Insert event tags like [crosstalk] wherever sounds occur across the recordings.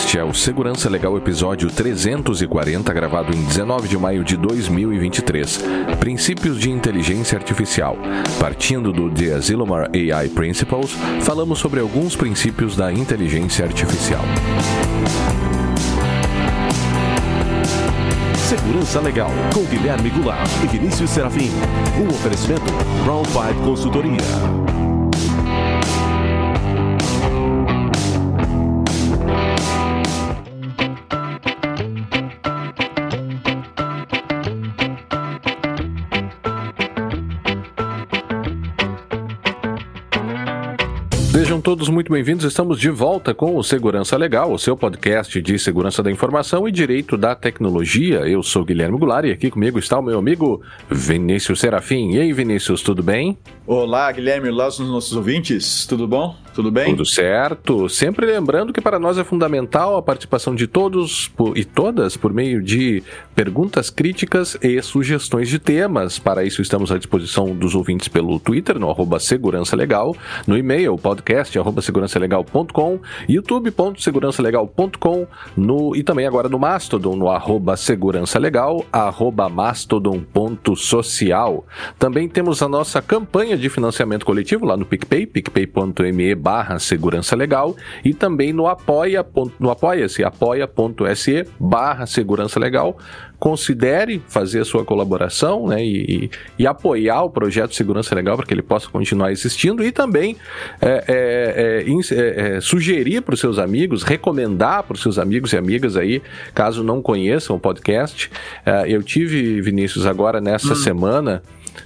Este é o Segurança Legal episódio 340, gravado em 19 de maio de 2023. Princípios de inteligência artificial. Partindo do The Asilomar AI Principles, falamos sobre alguns princípios da inteligência artificial. Segurança Legal, com Guilherme Goulart e Vinícius Serafim. Um oferecimento Brown Pipe Consultoria. Todos muito bem-vindos. Estamos de volta com o Segurança Legal, o seu podcast de segurança da informação e direito da tecnologia. Eu sou Guilherme Goulart e aqui comigo está o meu amigo Vinícius Serafim. E aí, Vinícius, tudo bem? Olá, Guilherme, olá os nossos ouvintes, tudo bom? Tudo bem? Tudo certo. Sempre lembrando que para nós é fundamental a participação de todos e todas por meio de perguntas críticas e sugestões de temas. Para isso, estamos à disposição dos ouvintes pelo Twitter, no arroba Segurança Legal, no e-mail, podcast, arroba segurançalegal.com, youtube.segurançalegal.com, no, e também agora no Mastodon, no arroba Segurança Legal, arroba mastodon.social. Também temos a nossa campanha de financiamento coletivo lá no PicPay, picpay.me barra segurança legal e também no apoia no apoia-se apoia.se barra segurança legal considere fazer a sua colaboração né, e, e, apoiar o projeto Segurança Legal para que ele possa continuar existindo e também é, é, é, é sugerir para os seus amigos, recomendar para os seus amigos e amigas aí, caso não conheçam o podcast. É, eu tive, Vinícius, agora nessa hum. semana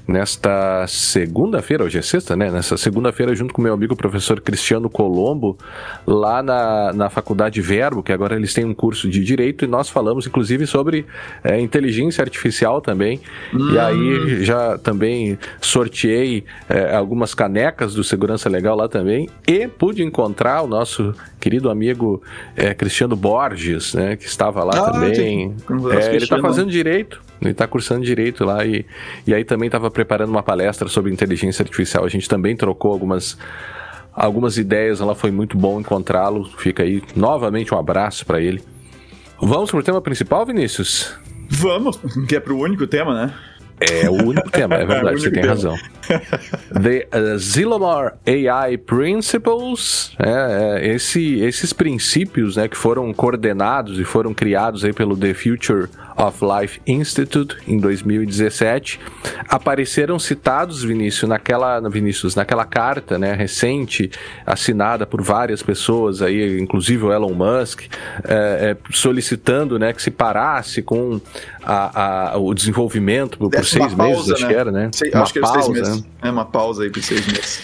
nesta segunda-feira, hoje é sexta, né? Nessa segunda-feira, junto com meu amigo professor Cristiano Colombo, lá na, na Faculdade Verbo, que agora eles têm um curso de Direito, e nós falamos, inclusive, sobre é, inteligência artificial também. Hum. E aí já também sorteei é, algumas canecas do Segurança Legal lá também, e pude encontrar o nosso querido amigo é, Cristiano Borges, né? Que estava lá ah, também. É, ele está fazendo direito ele está cursando direito lá e, e aí também estava preparando uma palestra sobre inteligência artificial. A gente também trocou algumas algumas ideias, ela foi muito bom encontrá-lo. Fica aí novamente um abraço para ele. Vamos para o tema principal, Vinícius? Vamos, que é para o único tema, né? É o único tema, é [laughs] verdade, é você tem tema. razão. The uh, Zilomar AI Principles, é, é, esse, esses princípios né, que foram coordenados e foram criados aí pelo The Future of Life Institute em 2017 apareceram citados Vinícius naquela Vinícius naquela carta né recente assinada por várias pessoas aí inclusive o Elon Musk é, é, solicitando né que se parasse com a, a, o desenvolvimento por, por seis pausa, meses acho né? que era né Sei, acho que pausa, era seis meses. Né? é uma pausa aí por seis meses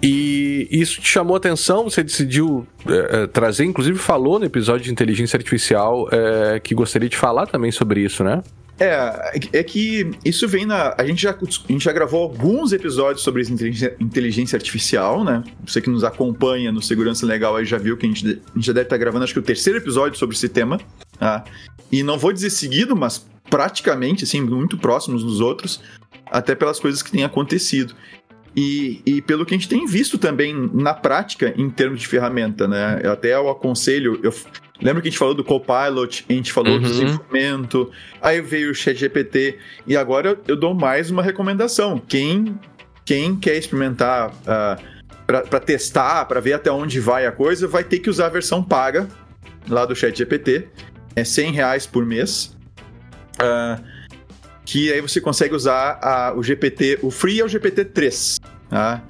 e isso te chamou a atenção, você decidiu é, trazer, inclusive falou no episódio de inteligência artificial é, que gostaria de falar também sobre isso, né? É, é que isso vem na. A gente já, a gente já gravou alguns episódios sobre inteligência, inteligência artificial, né? Você que nos acompanha no Segurança Legal aí já viu que a gente, a gente já deve estar gravando, acho que o terceiro episódio sobre esse tema. Tá? E não vou dizer seguido, mas praticamente, assim, muito próximos dos outros, até pelas coisas que têm acontecido. E, e, pelo que a gente tem visto também na prática em termos de ferramenta, né? Eu até eu aconselho. Eu, lembra que a gente falou do Copilot, a gente falou uhum. do desenvolvimento, aí veio o ChatGPT, e agora eu, eu, dou mais uma recomendação. Quem, quem quer experimentar uh, ah, para testar, para ver até onde vai a coisa, vai ter que usar a versão paga lá do ChatGPT. É 100 reais por mês. Uh, que aí você consegue usar a, o GPT, o Free é o GPT 3, tá?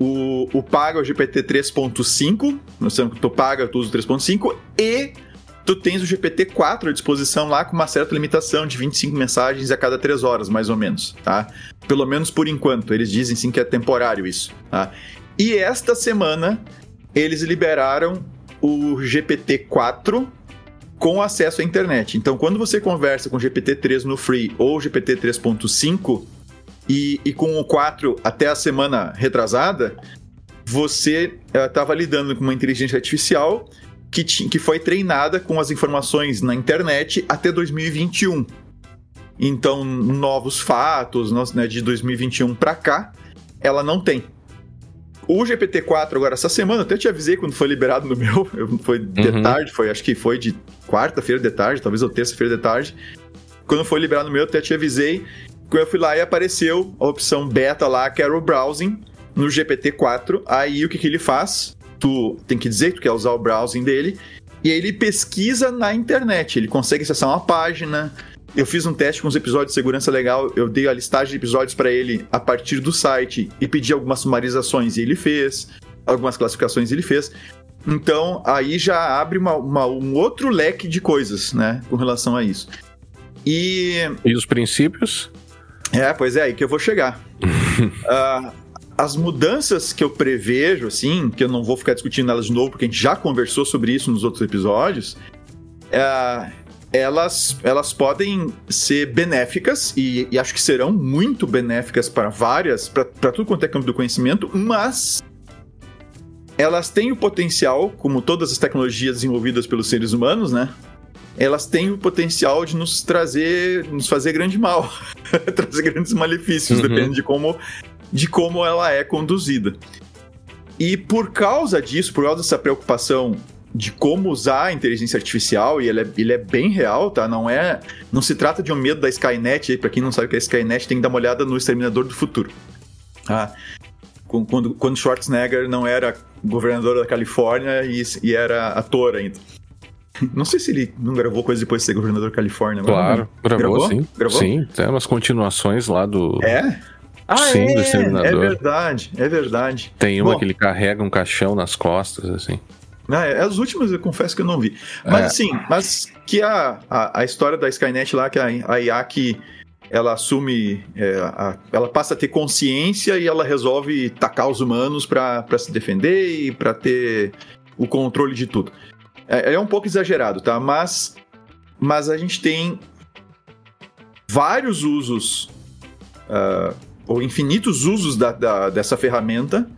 O, o pago é o GPT 3.5, não que tu paga, tu usa o 3.5, e tu tens o GPT 4 à disposição lá com uma certa limitação de 25 mensagens a cada 3 horas, mais ou menos, tá? Pelo menos por enquanto, eles dizem sim que é temporário isso, tá? E esta semana eles liberaram o GPT 4 com acesso à internet. Então, quando você conversa com GPT-3 no Free ou GPT 3.5 e, e, com o 4 até a semana retrasada, você estava uh, lidando com uma inteligência artificial que, que foi treinada com as informações na internet até 2021. Então, novos fatos né, de 2021 para cá, ela não tem. O GPT-4 agora, essa semana, até te avisei quando foi liberado no meu, [laughs] foi de uhum. tarde, foi, acho que foi de quarta-feira de tarde, talvez ou terça-feira de tarde. Quando foi liberado no meu, até te avisei. Quando eu fui lá e apareceu a opção beta lá, que era o browsing no GPT-4. Aí o que, que ele faz? Tu tem que dizer que tu quer usar o browsing dele. E aí ele pesquisa na internet. Ele consegue acessar uma página, eu fiz um teste com os episódios de segurança legal, eu dei a listagem de episódios para ele a partir do site e pedi algumas sumarizações e ele fez, algumas classificações ele fez. Então, aí já abre uma, uma, um outro leque de coisas, né, com relação a isso. E. E os princípios? É, pois é, aí que eu vou chegar. uh, [laughs] as mudanças que eu prevejo, assim, que eu não vou ficar discutindo elas de novo, porque a gente já conversou sobre isso nos outros episódios. Uh, elas, elas podem ser benéficas e, e acho que serão muito benéficas para várias, para tudo quanto é campo do conhecimento, mas elas têm o potencial, como todas as tecnologias desenvolvidas pelos seres humanos, né? Elas têm o potencial de nos trazer, nos fazer grande mal, [laughs] trazer grandes malefícios, uhum. depende de como, de como ela é conduzida. E por causa disso, por causa dessa preocupação de como usar a inteligência artificial e ele é, ele é bem real, tá? Não é, não se trata de um medo da Skynet. Para quem não sabe o que é Skynet, tem que dar uma olhada no Exterminador do Futuro. Ah, quando, quando Schwarzenegger não era governador da Califórnia e, e era ator ainda. [laughs] Não sei se ele não gravou coisa depois de ser governador da Califórnia. Claro, gravou, gravou, sim. Gravou? Sim, tem umas continuações lá do. É? Ah, sim, é, do Exterminador. É verdade, é verdade. Tem uma Bom, que ele carrega um caixão nas costas, assim. É, as últimas eu confesso que eu não vi. Mas é. assim, mas que a, a, a, história da Skynet lá, que a, a IA que ela assume, é, a, ela passa a ter consciência e ela resolve tacar os humanos para se defender e para ter o controle de tudo. É, é um pouco exagerado, tá? Mas, mas a gente tem vários usos, uh, ou infinitos usos da, da, dessa ferramenta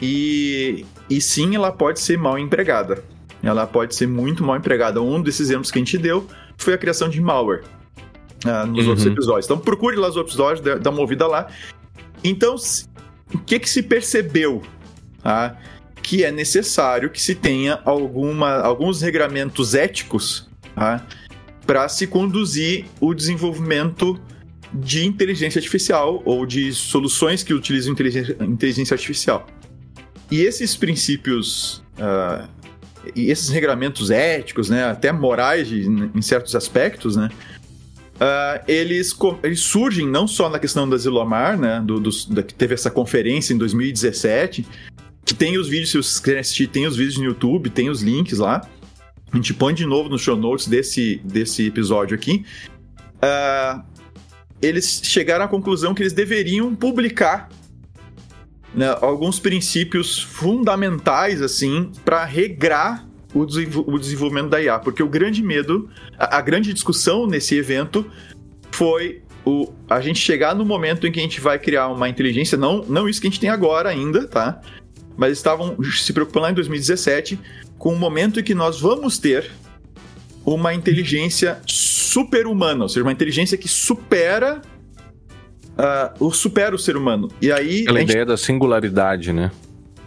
e, e sim, ela pode ser mal empregada. Ela pode ser muito mal empregada. Um desses exemplos que a gente deu foi a criação de malware uh, nos uhum. outros episódios. Então procure lá os outros episódios, dá uma ouvida lá. Então, o que, que se percebeu? Tá? Que é necessário que se tenha alguma, alguns regramentos éticos tá? para se conduzir o desenvolvimento de inteligência artificial ou de soluções que utilizam inteligência, inteligência artificial. E esses princípios uh, e esses regramentos éticos, né, até morais de, em certos aspectos, né, uh, eles, eles surgem não só na questão da Zilomar, né, do, do, da, que teve essa conferência em 2017, que tem os vídeos, se vocês quiserem assistir, tem os vídeos no YouTube, tem os links lá. A gente põe de novo no show notes desse, desse episódio aqui. Uh, eles chegaram à conclusão que eles deveriam publicar né, alguns princípios fundamentais assim para regrar o, o, desenvolvimento da IA, porque o grande medo, a, a, grande discussão nesse evento foi o, a gente chegar no momento em que a gente vai criar uma inteligência, não, não isso que a gente tem agora ainda, tá? Mas estavam se preocupando lá em 2017 com o momento em que nós vamos ter uma inteligência super-humana, ou seja, uma inteligência que supera uh, supera o ser humano. E aí. Aquela gente... ideia da singularidade, né?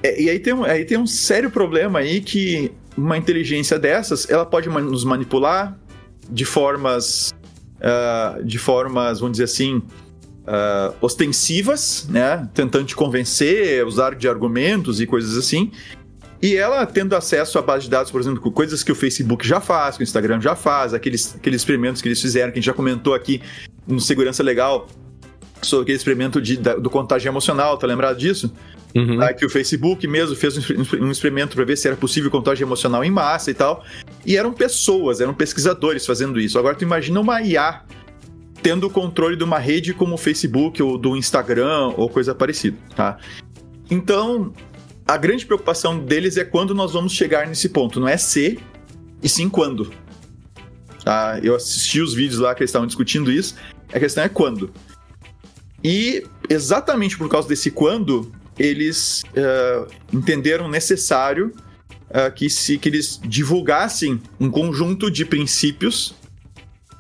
É, e aí tem, um, aí tem um sério problema aí que uma inteligência dessas, ela pode nos manipular de formas. Uh, de formas, vamos dizer assim. Uh, ostensivas, né? Tentando te convencer, usar de argumentos e coisas assim. E ela tendo acesso à base de dados, por exemplo, com coisas que o Facebook já faz, que o Instagram já faz, aqueles, aqueles experimentos que eles fizeram, que a gente já comentou aqui no Segurança Legal, sobre aquele experimento de, da, do contágio emocional, tá lembrado disso? Uhum. Que o Facebook mesmo fez um experimento para ver se era possível contágio emocional em massa e tal. E eram pessoas, eram pesquisadores fazendo isso. Agora tu imagina uma IA tendo o controle de uma rede como o Facebook ou do Instagram ou coisa parecida, tá? Então, a grande preocupação deles é quando nós vamos chegar nesse ponto. Não é se, e sim quando. Tá? Eu assisti os vídeos lá que eles estavam discutindo isso. A questão é quando. E exatamente por causa desse quando, eles uh, entenderam necessário uh, que, se, que eles divulgassem um conjunto de princípios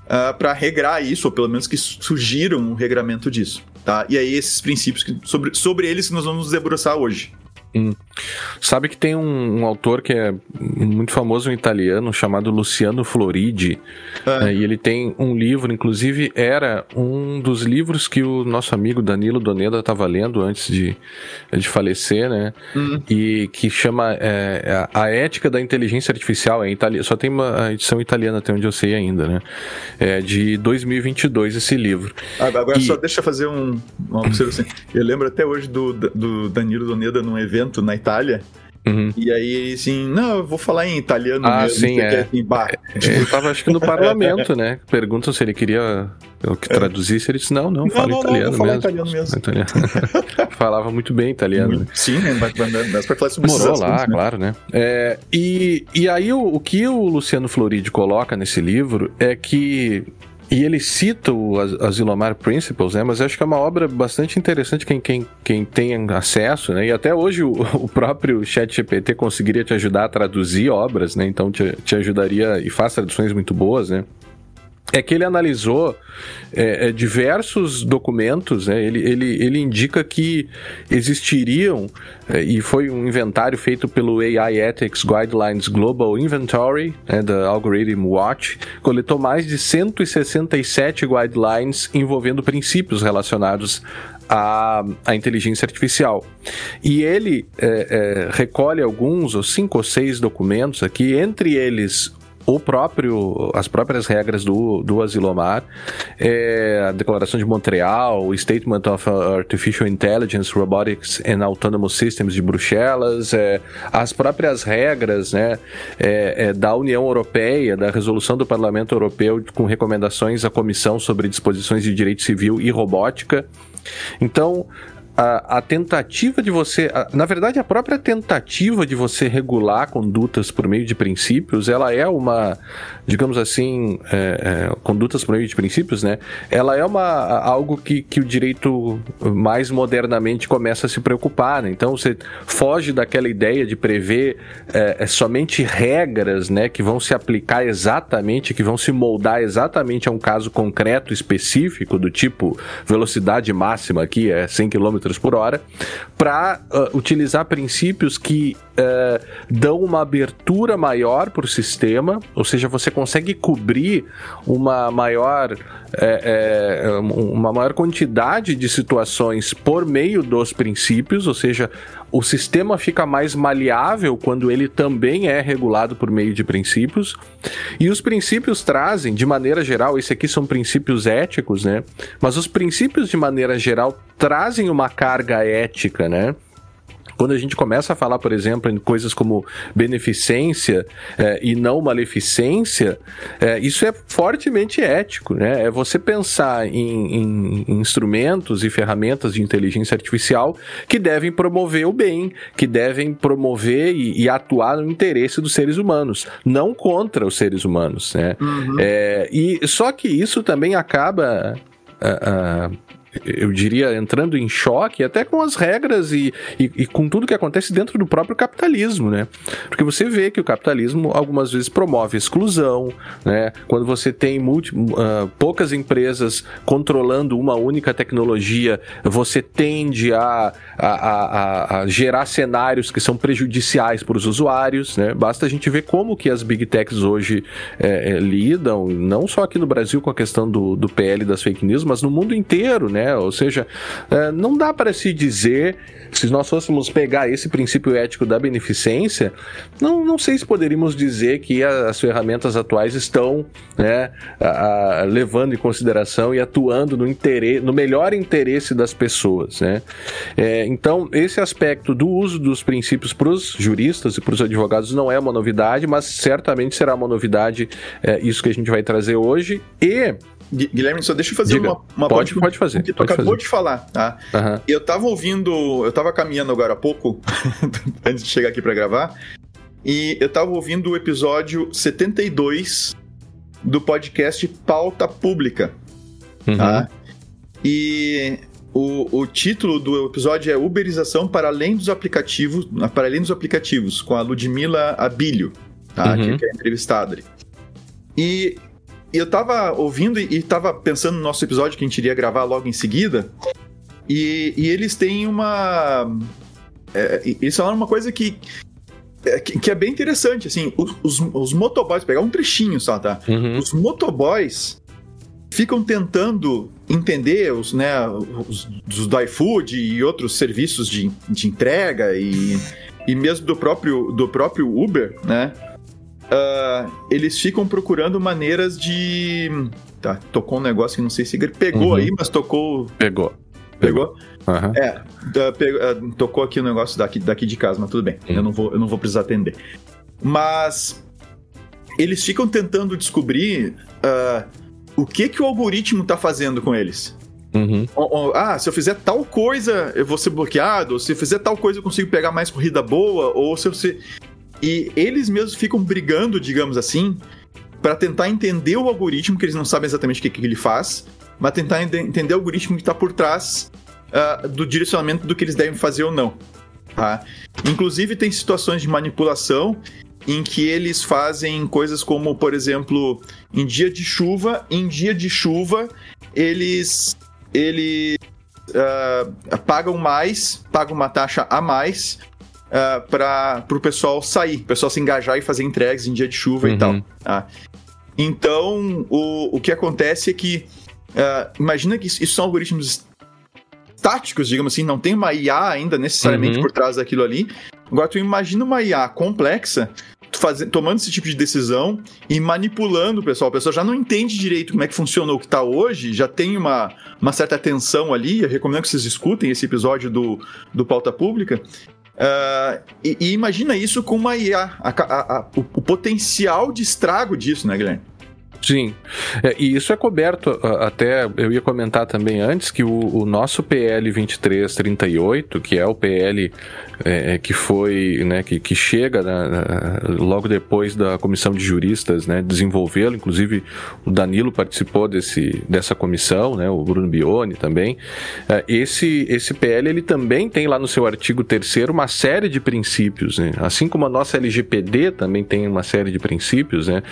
uh, para regrar isso, ou pelo menos que surgiram um regramento disso. Tá? E aí, esses princípios, que, sobre, sobre eles que nós vamos nos debruçar hoje. Hum. Sabe que tem um, um, autor que é muito famoso, um italiano, chamado Luciano Floridi. É. Né, e ele tem um livro, inclusive era um dos livros que o nosso amigo Danilo Doneda estava lendo antes de, de falecer, né? Hum. E que chama é, A Ética da Inteligência Artificial. É itali... Só tem uma edição italiana, até onde eu sei ainda, né? É de 2022 esse livro. Agora e... só deixa eu fazer um, uma observação. Eu lembro até hoje do, do Danilo Doneda num evento na Itália Uhum. E aí, assim, não, eu vou falar em italiano ah, mesmo. Sim, é. Assim, bah. Tipo, eu tava acho que no parlamento, né? Perguntam se ele queria eu que traduzisse, ele disse, não, não, fala não, italiano, não, mesmo. italiano mesmo. Italiano. [laughs] Falava muito bem italiano. Né? Sim, né? Mas, mas pra falar sobre Morou lá, assuntos, né? claro, né? É, e, e aí o, o que o Luciano Floridi coloca nesse livro é que e ele cita o Asilomar Principles, né? Mas acho que é uma obra bastante interessante quem, quem, quem tem acesso, né? E até hoje o, [laughs] o próprio ChatGPT conseguiria te ajudar a traduzir obras, né? Então te, te ajudaria e faz traduções muito boas, né? É que ele analisou é, é, diversos documentos, né? ele, ele, ele indica que existiriam, é, e foi um inventário feito pelo AI Ethics Guidelines Global Inventory, né, da Algorithm Watch, coletou mais de 167 guidelines envolvendo princípios relacionados à, à inteligência artificial. E ele é, é, recolhe alguns, ou cinco ou seis documentos aqui, entre eles o próprio, as próprias regras do, do Asilomar, é, a Declaração de Montreal, o Statement of Artificial Intelligence, Robotics and Autonomous Systems de Bruxelas, é, as próprias regras né, é, é, da União Europeia, da resolução do Parlamento Europeu com recomendações à Comissão sobre disposições de direito civil e robótica. Então, a, a tentativa de você. A, na verdade, a própria tentativa de você regular condutas por meio de princípios, ela é uma, digamos assim, é, é, condutas por meio de princípios, né? Ela é uma, algo que, que o direito mais modernamente começa a se preocupar, né? Então você foge daquela ideia de prever é, é somente regras, né? Que vão se aplicar exatamente, que vão se moldar exatamente a um caso concreto específico, do tipo velocidade máxima aqui é 100 km por hora, para uh, ah, utilizar princípios que uh, dão uma abertura maior para o sistema, ou seja, você consegue cobrir uma maior, é, é, uma maior quantidade de situações por meio dos princípios, ou seja, o sistema fica mais maleável quando ele também é regulado por meio de princípios. E os princípios trazem, de maneira geral, esse aqui são princípios éticos, né? Mas os princípios, de maneira geral, trazem uma carga ética, né? Quando a gente começa a falar, por exemplo, em coisas como beneficência é, e não maleficência, é, isso é fortemente ético, né? É você pensar em, em, instrumentos e ferramentas de inteligência artificial que devem promover o bem, que devem promover e, e atuar no interesse dos seres humanos, não contra os seres humanos, né? Uhum. É, e só que isso também acaba uh, uh, eu diria, entrando em choque até com as regras e, e, e, com tudo que acontece dentro do próprio capitalismo, né? Porque você vê que o capitalismo algumas vezes promove exclusão, né? Quando você tem multi, uh, poucas empresas controlando uma única tecnologia, você tende a, a, a, a gerar cenários que são prejudiciais para os usuários, né? Basta a gente ver como que as big techs hoje é, é, lidam, não só aqui no Brasil com a questão do, do PL das fake news, mas no mundo inteiro, né? Ou seja, é, não dá para se dizer, se nós fôssemos pegar esse princípio ético da beneficência, não, não sei se poderíamos dizer que as ferramentas atuais estão né, a, a, levando em consideração e atuando no, interesse, no melhor interesse das pessoas. Né? É, então, esse aspecto do uso dos princípios para os juristas e para os advogados não é uma novidade, mas certamente será uma novidade é, isso que a gente vai trazer hoje. E Guilherme, só deixa eu fazer Diga. uma, uma pode, pode fazer. Que tu acabou fazer. de falar, tá? Uhum. Eu tava ouvindo, eu tava caminhando agora há pouco, [laughs] antes de chegar aqui para gravar, e eu tava ouvindo o episódio 72 do podcast Pauta Pública, uhum. tá? E o, o título do episódio é Uberização para além dos aplicativos, para além dos aplicativos, com a Ludmila Abílio, tá? Uhum. Que é entrevistada ali. E e eu tava ouvindo e, tava pensando no nosso episódio que a gente iria gravar logo em seguida. E, e eles têm uma. é, isso é uma coisa que, é, que é bem interessante, assim, os, os, os motoboys, pegar um trechinho só, tá? Uhum. Os motoboys ficam tentando entender os, né, os, os do iFood e outros serviços de, de entrega e, e mesmo do próprio, do próprio Uber, né? Uh, eles ficam procurando maneiras de. Tá, tocou um negócio que não sei se ele pegou uhum. aí, mas tocou. Pegou. Pegou? Uhum. É, uh, tocou aqui o um negócio daqui, daqui de casa, mas tudo bem. Uhum. Eu, não vou, eu não vou precisar atender. Mas eles ficam tentando descobrir uh, o que, que o algoritmo está fazendo com eles. Uhum. Ah, se eu fizer tal coisa, eu vou ser bloqueado. Ou se eu fizer tal coisa, eu consigo pegar mais corrida boa. Ou se você. E eles mesmos ficam brigando, digamos assim, para tentar entender o algoritmo, que eles não sabem exatamente o que, que ele faz, mas tentar entender o algoritmo que está por trás uh, do direcionamento do que eles devem fazer ou não. Tá? Inclusive, tem situações de manipulação em que eles fazem coisas como, por exemplo, em dia de chuva, em dia de chuva, eles eles uh, pagam mais, pagam uma taxa a mais uh, para o pessoal sair, o pessoal se engajar e fazer entregas em dia de chuva uhum. e tal. Tá? Então, o, o que acontece é que, uh, imagina que isso, isso são algoritmos estáticos, digamos assim, não tem uma IA ainda necessariamente uhum. por trás daquilo ali. Agora, tu imagina uma IA complexa fazendo, tomando esse tipo de decisão e manipulando o pessoal. O pessoal já não entende direito como é que funciona o que está hoje, já tem uma, uma certa tensão ali. Eu recomendo que vocês escutem esse episódio do, do Pauta Pública. Uh, e, e, imagina isso com uma IA, a, a, a, o, o, potencial de estrago disso, né, Guilherme? Sim, é, e isso é coberto, até eu ia comentar também antes que o, o nosso PL 2338, que é o PL é, é, que foi, né, que, que chega né, logo depois da comissão de juristas, né, desenvolvê-lo, inclusive o Danilo participou desse, dessa comissão, né, o Bruno Bione também. É, esse, esse PL ele também tem lá no seu artigo 3 uma série de princípios, né, assim como a nossa LGPD também tem uma série de princípios, né,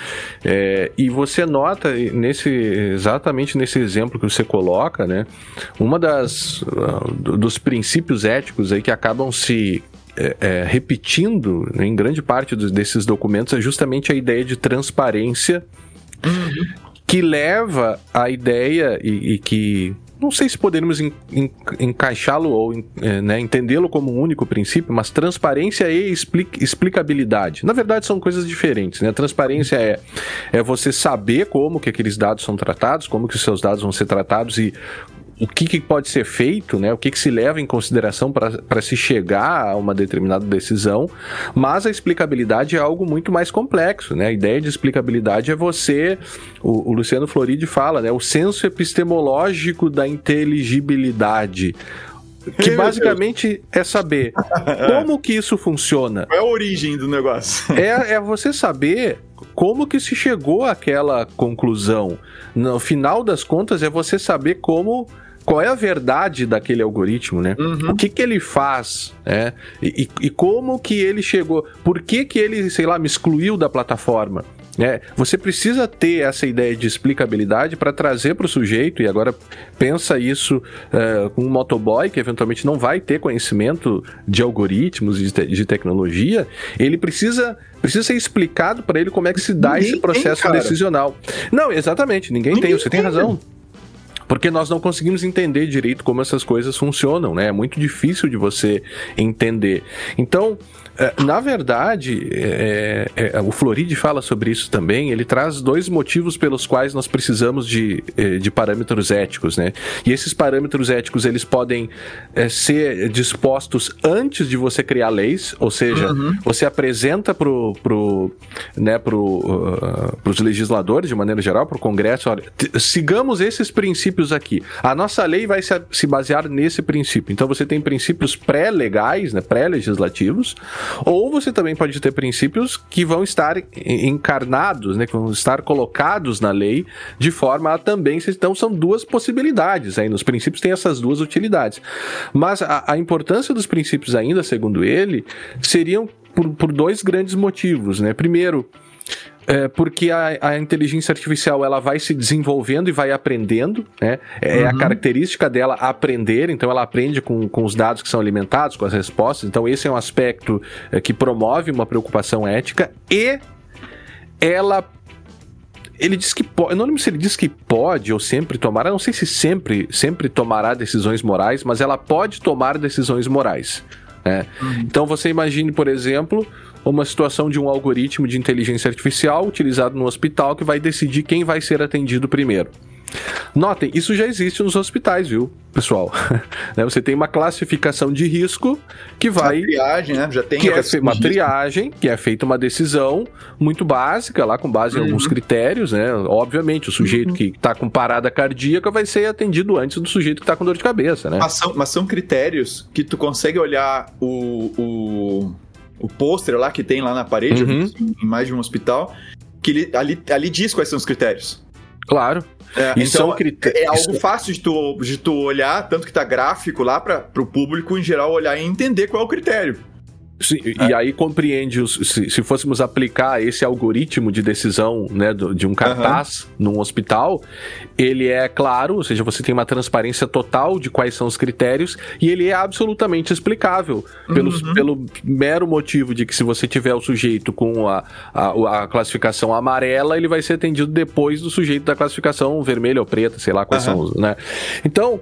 é, e você nota nesse exatamente nesse exemplo que você coloca, né, uma das uh, dos princípios éticos aí que acabam se é, é, repetindo né, em grande parte dos, desses documentos é justamente a ideia de transparência uhum. que leva à ideia e, e, que não sei se poderíamos encaixá-lo ou é, né, entendê-lo como um único princípio, mas transparência e explic explicabilidade. Na verdade, são coisas diferentes. Né? Transparência é, é você saber como que aqueles dados são tratados, como que os seus dados vão ser tratados e o que, que, pode ser feito, né? o que, que se leva em consideração para se chegar a uma determinada decisão, mas a explicabilidade é algo muito mais complexo. Né? A ideia de explicabilidade é você, o, o Luciano Floridi fala, né? o senso epistemológico da inteligibilidade que basicamente é saber [laughs] como que isso funciona. Qual é a origem do negócio? [laughs] É, é você saber como que se chegou àquela conclusão. No final das contas, é você saber como qual é a verdade daquele algoritmo, né? Uhum. O que que ele faz, né? E, e, como que ele chegou? Por que que ele, sei lá, me excluiu da plataforma? É, você precisa ter essa ideia de explicabilidade para trazer para o sujeito, e agora pensa isso uh, com um motoboy que eventualmente não vai ter conhecimento de algoritmos e de, de tecnologia, ele precisa precisa ser explicado para ele como é que se dá ninguém esse processo tem, decisional. Não, exatamente, ninguém, ninguém tem, você tem, tem razão porque nós não conseguimos entender direito como essas coisas funcionam, né? É muito difícil de você entender. Então, na verdade, é, é, é, o Floride fala sobre isso também. Ele traz dois motivos pelos quais nós precisamos de, é, de parâmetros éticos, né? E esses parâmetros éticos eles podem é, ser dispostos antes de você criar leis, ou seja, uhum. você apresenta para pro, né, pro, uh, os legisladores de maneira geral, para o Congresso, olha, sigamos esses princípios aqui. A nossa lei vai se, se basear nesse princípio. Então você tem princípios pré-legais, né, pré-legislativos ou você também pode ter princípios que vão estar encarnados, né, que vão estar colocados na lei de forma a também. Então são duas possibilidades aí. Nos princípios tem essas duas utilidades. Mas a, a importância dos princípios ainda, segundo ele, seriam por, por dois grandes motivos, né? Primeiro, É, porque a, a, inteligência artificial ela vai se desenvolvendo e vai aprendendo, né? É uhum. a característica dela aprender, então ela aprende com, com os dados que são alimentados, com as respostas. Então, esse é um aspecto é, que promove uma preocupação ética e ela. Ele diz que pode. Eu não lembro se ele diz que pode ou sempre tomará. Não sei se sempre, sempre tomará decisões morais, mas ela pode tomar decisões morais. Né? Uhum. Então você imagine, por exemplo, uma situação de um algoritmo de inteligência artificial utilizado no hospital que vai decidir quem vai ser atendido primeiro. Notem, isso já existe nos hospitais, viu, pessoal? [laughs] Né, você tem uma classificação de risco que vai. Uma triagem, né? Já tem que é uma triagem, que é feita uma decisão muito básica, lá com base em uhum. alguns critérios, né? Obviamente, o sujeito uhum. que está com parada cardíaca vai ser atendido antes do sujeito que está com dor de cabeça, né? Mas são, mas são critérios que tu consegue olhar o, o o pôster lá que tem lá na parede, uhum. em mais de um hospital, que ele, ali, ali diz quais são os critérios. Claro. É, então, critérios. é algo fácil de tu, de tu olhar, tanto que tá gráfico lá para o público em geral olhar e entender qual é o critério. Sim, é. E aí compreende, os, se, se, fôssemos aplicar esse algoritmo de decisão né, do, de um cartaz uhum. num hospital, ele é claro, ou seja, você tem uma transparência total de quais são os critérios e ele é absolutamente explicável, pelo, uhum. pelo mero motivo de que se você tiver o sujeito com a, a, a, classificação amarela, ele vai ser atendido depois do sujeito da classificação vermelha ou preta, sei lá quais uhum. são os, né? Então,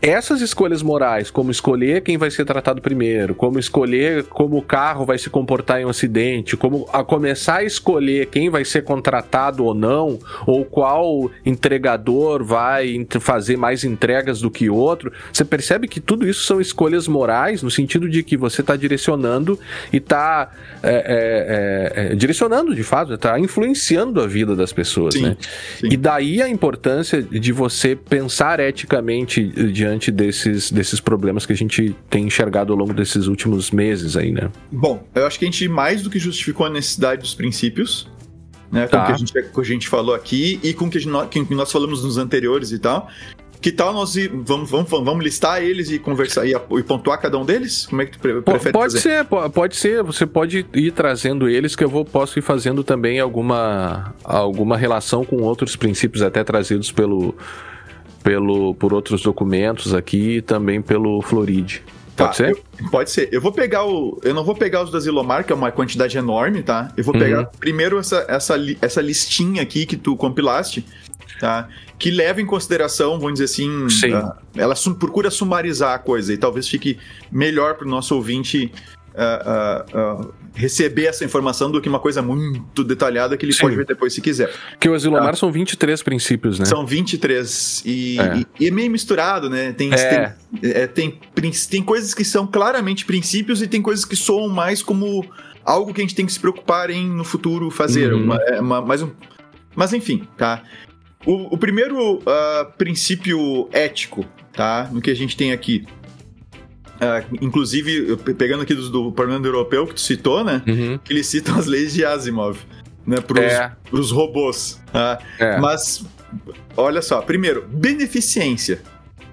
essas escolhas morais, como escolher quem vai ser tratado primeiro, como escolher como o carro vai se comportar em um acidente, como a começar a escolher quem vai ser contratado ou não, ou qual entregador vai fazer mais entregas do que outro, você percebe que tudo isso são escolhas morais, no sentido de que você está direcionando e está é, é, é, direcionando de fato, está influenciando a vida das pessoas. Sim, né? sim. E daí a importância de você pensar eticamente de diante desses, desses problemas que a gente tem enxergado ao longo desses últimos meses aí, né? Bom, eu acho que a gente mais do que justificou a necessidade dos princípios, né? Com o que a, gente, que a gente falou aqui e com o que, que nós falamos nos anteriores e tal. Que tal nós ir, vamos, vamos, vamos listar eles e conversar e, e pontuar cada um deles? Como é que tu prefere Pode fazer? ser, pode ser. Você pode ir trazendo eles que eu vou, posso ir fazendo também alguma, alguma relação com outros princípios até trazidos pelo, pelo, por outros documentos aqui e também pelo Floride. Pode tá, ser? Eu, pode ser. Eu vou pegar o. Eu não vou pegar os da Zilomar, que é uma quantidade enorme, tá? Eu vou uhum. pegar primeiro essa, essa, essa listinha aqui que tu compilaste, tá? Que leva em consideração, vamos dizer assim. Sim. Uh, ela sum, procura sumarizar a coisa e talvez fique melhor para o nosso ouvinte uh, uh, receber essa informação do que uma coisa muito detalhada que ele Sim. pode ver depois se quiser. Que o Asilomar tá? são 23 princípios, né? São 23. E é, e, e é meio misturado, né? Tem, é. Tem, é, tem, tem coisas que são claramente princípios e tem coisas que soam mais como algo que a gente tem que se preocupar em no futuro fazer. Uhum. Uma, é, uma, mais um, mas enfim, tá? O, o primeiro uh, princípio ético, tá? No que a gente tem aqui Uh, inclusive, pegando aqui do, do Parlamento Europeu que tu citou, né? Uhum. Que eles citam as leis de Asimov, né? Pros, é. pros robôs. Uh, é. Mas, olha só, primeiro, beneficência.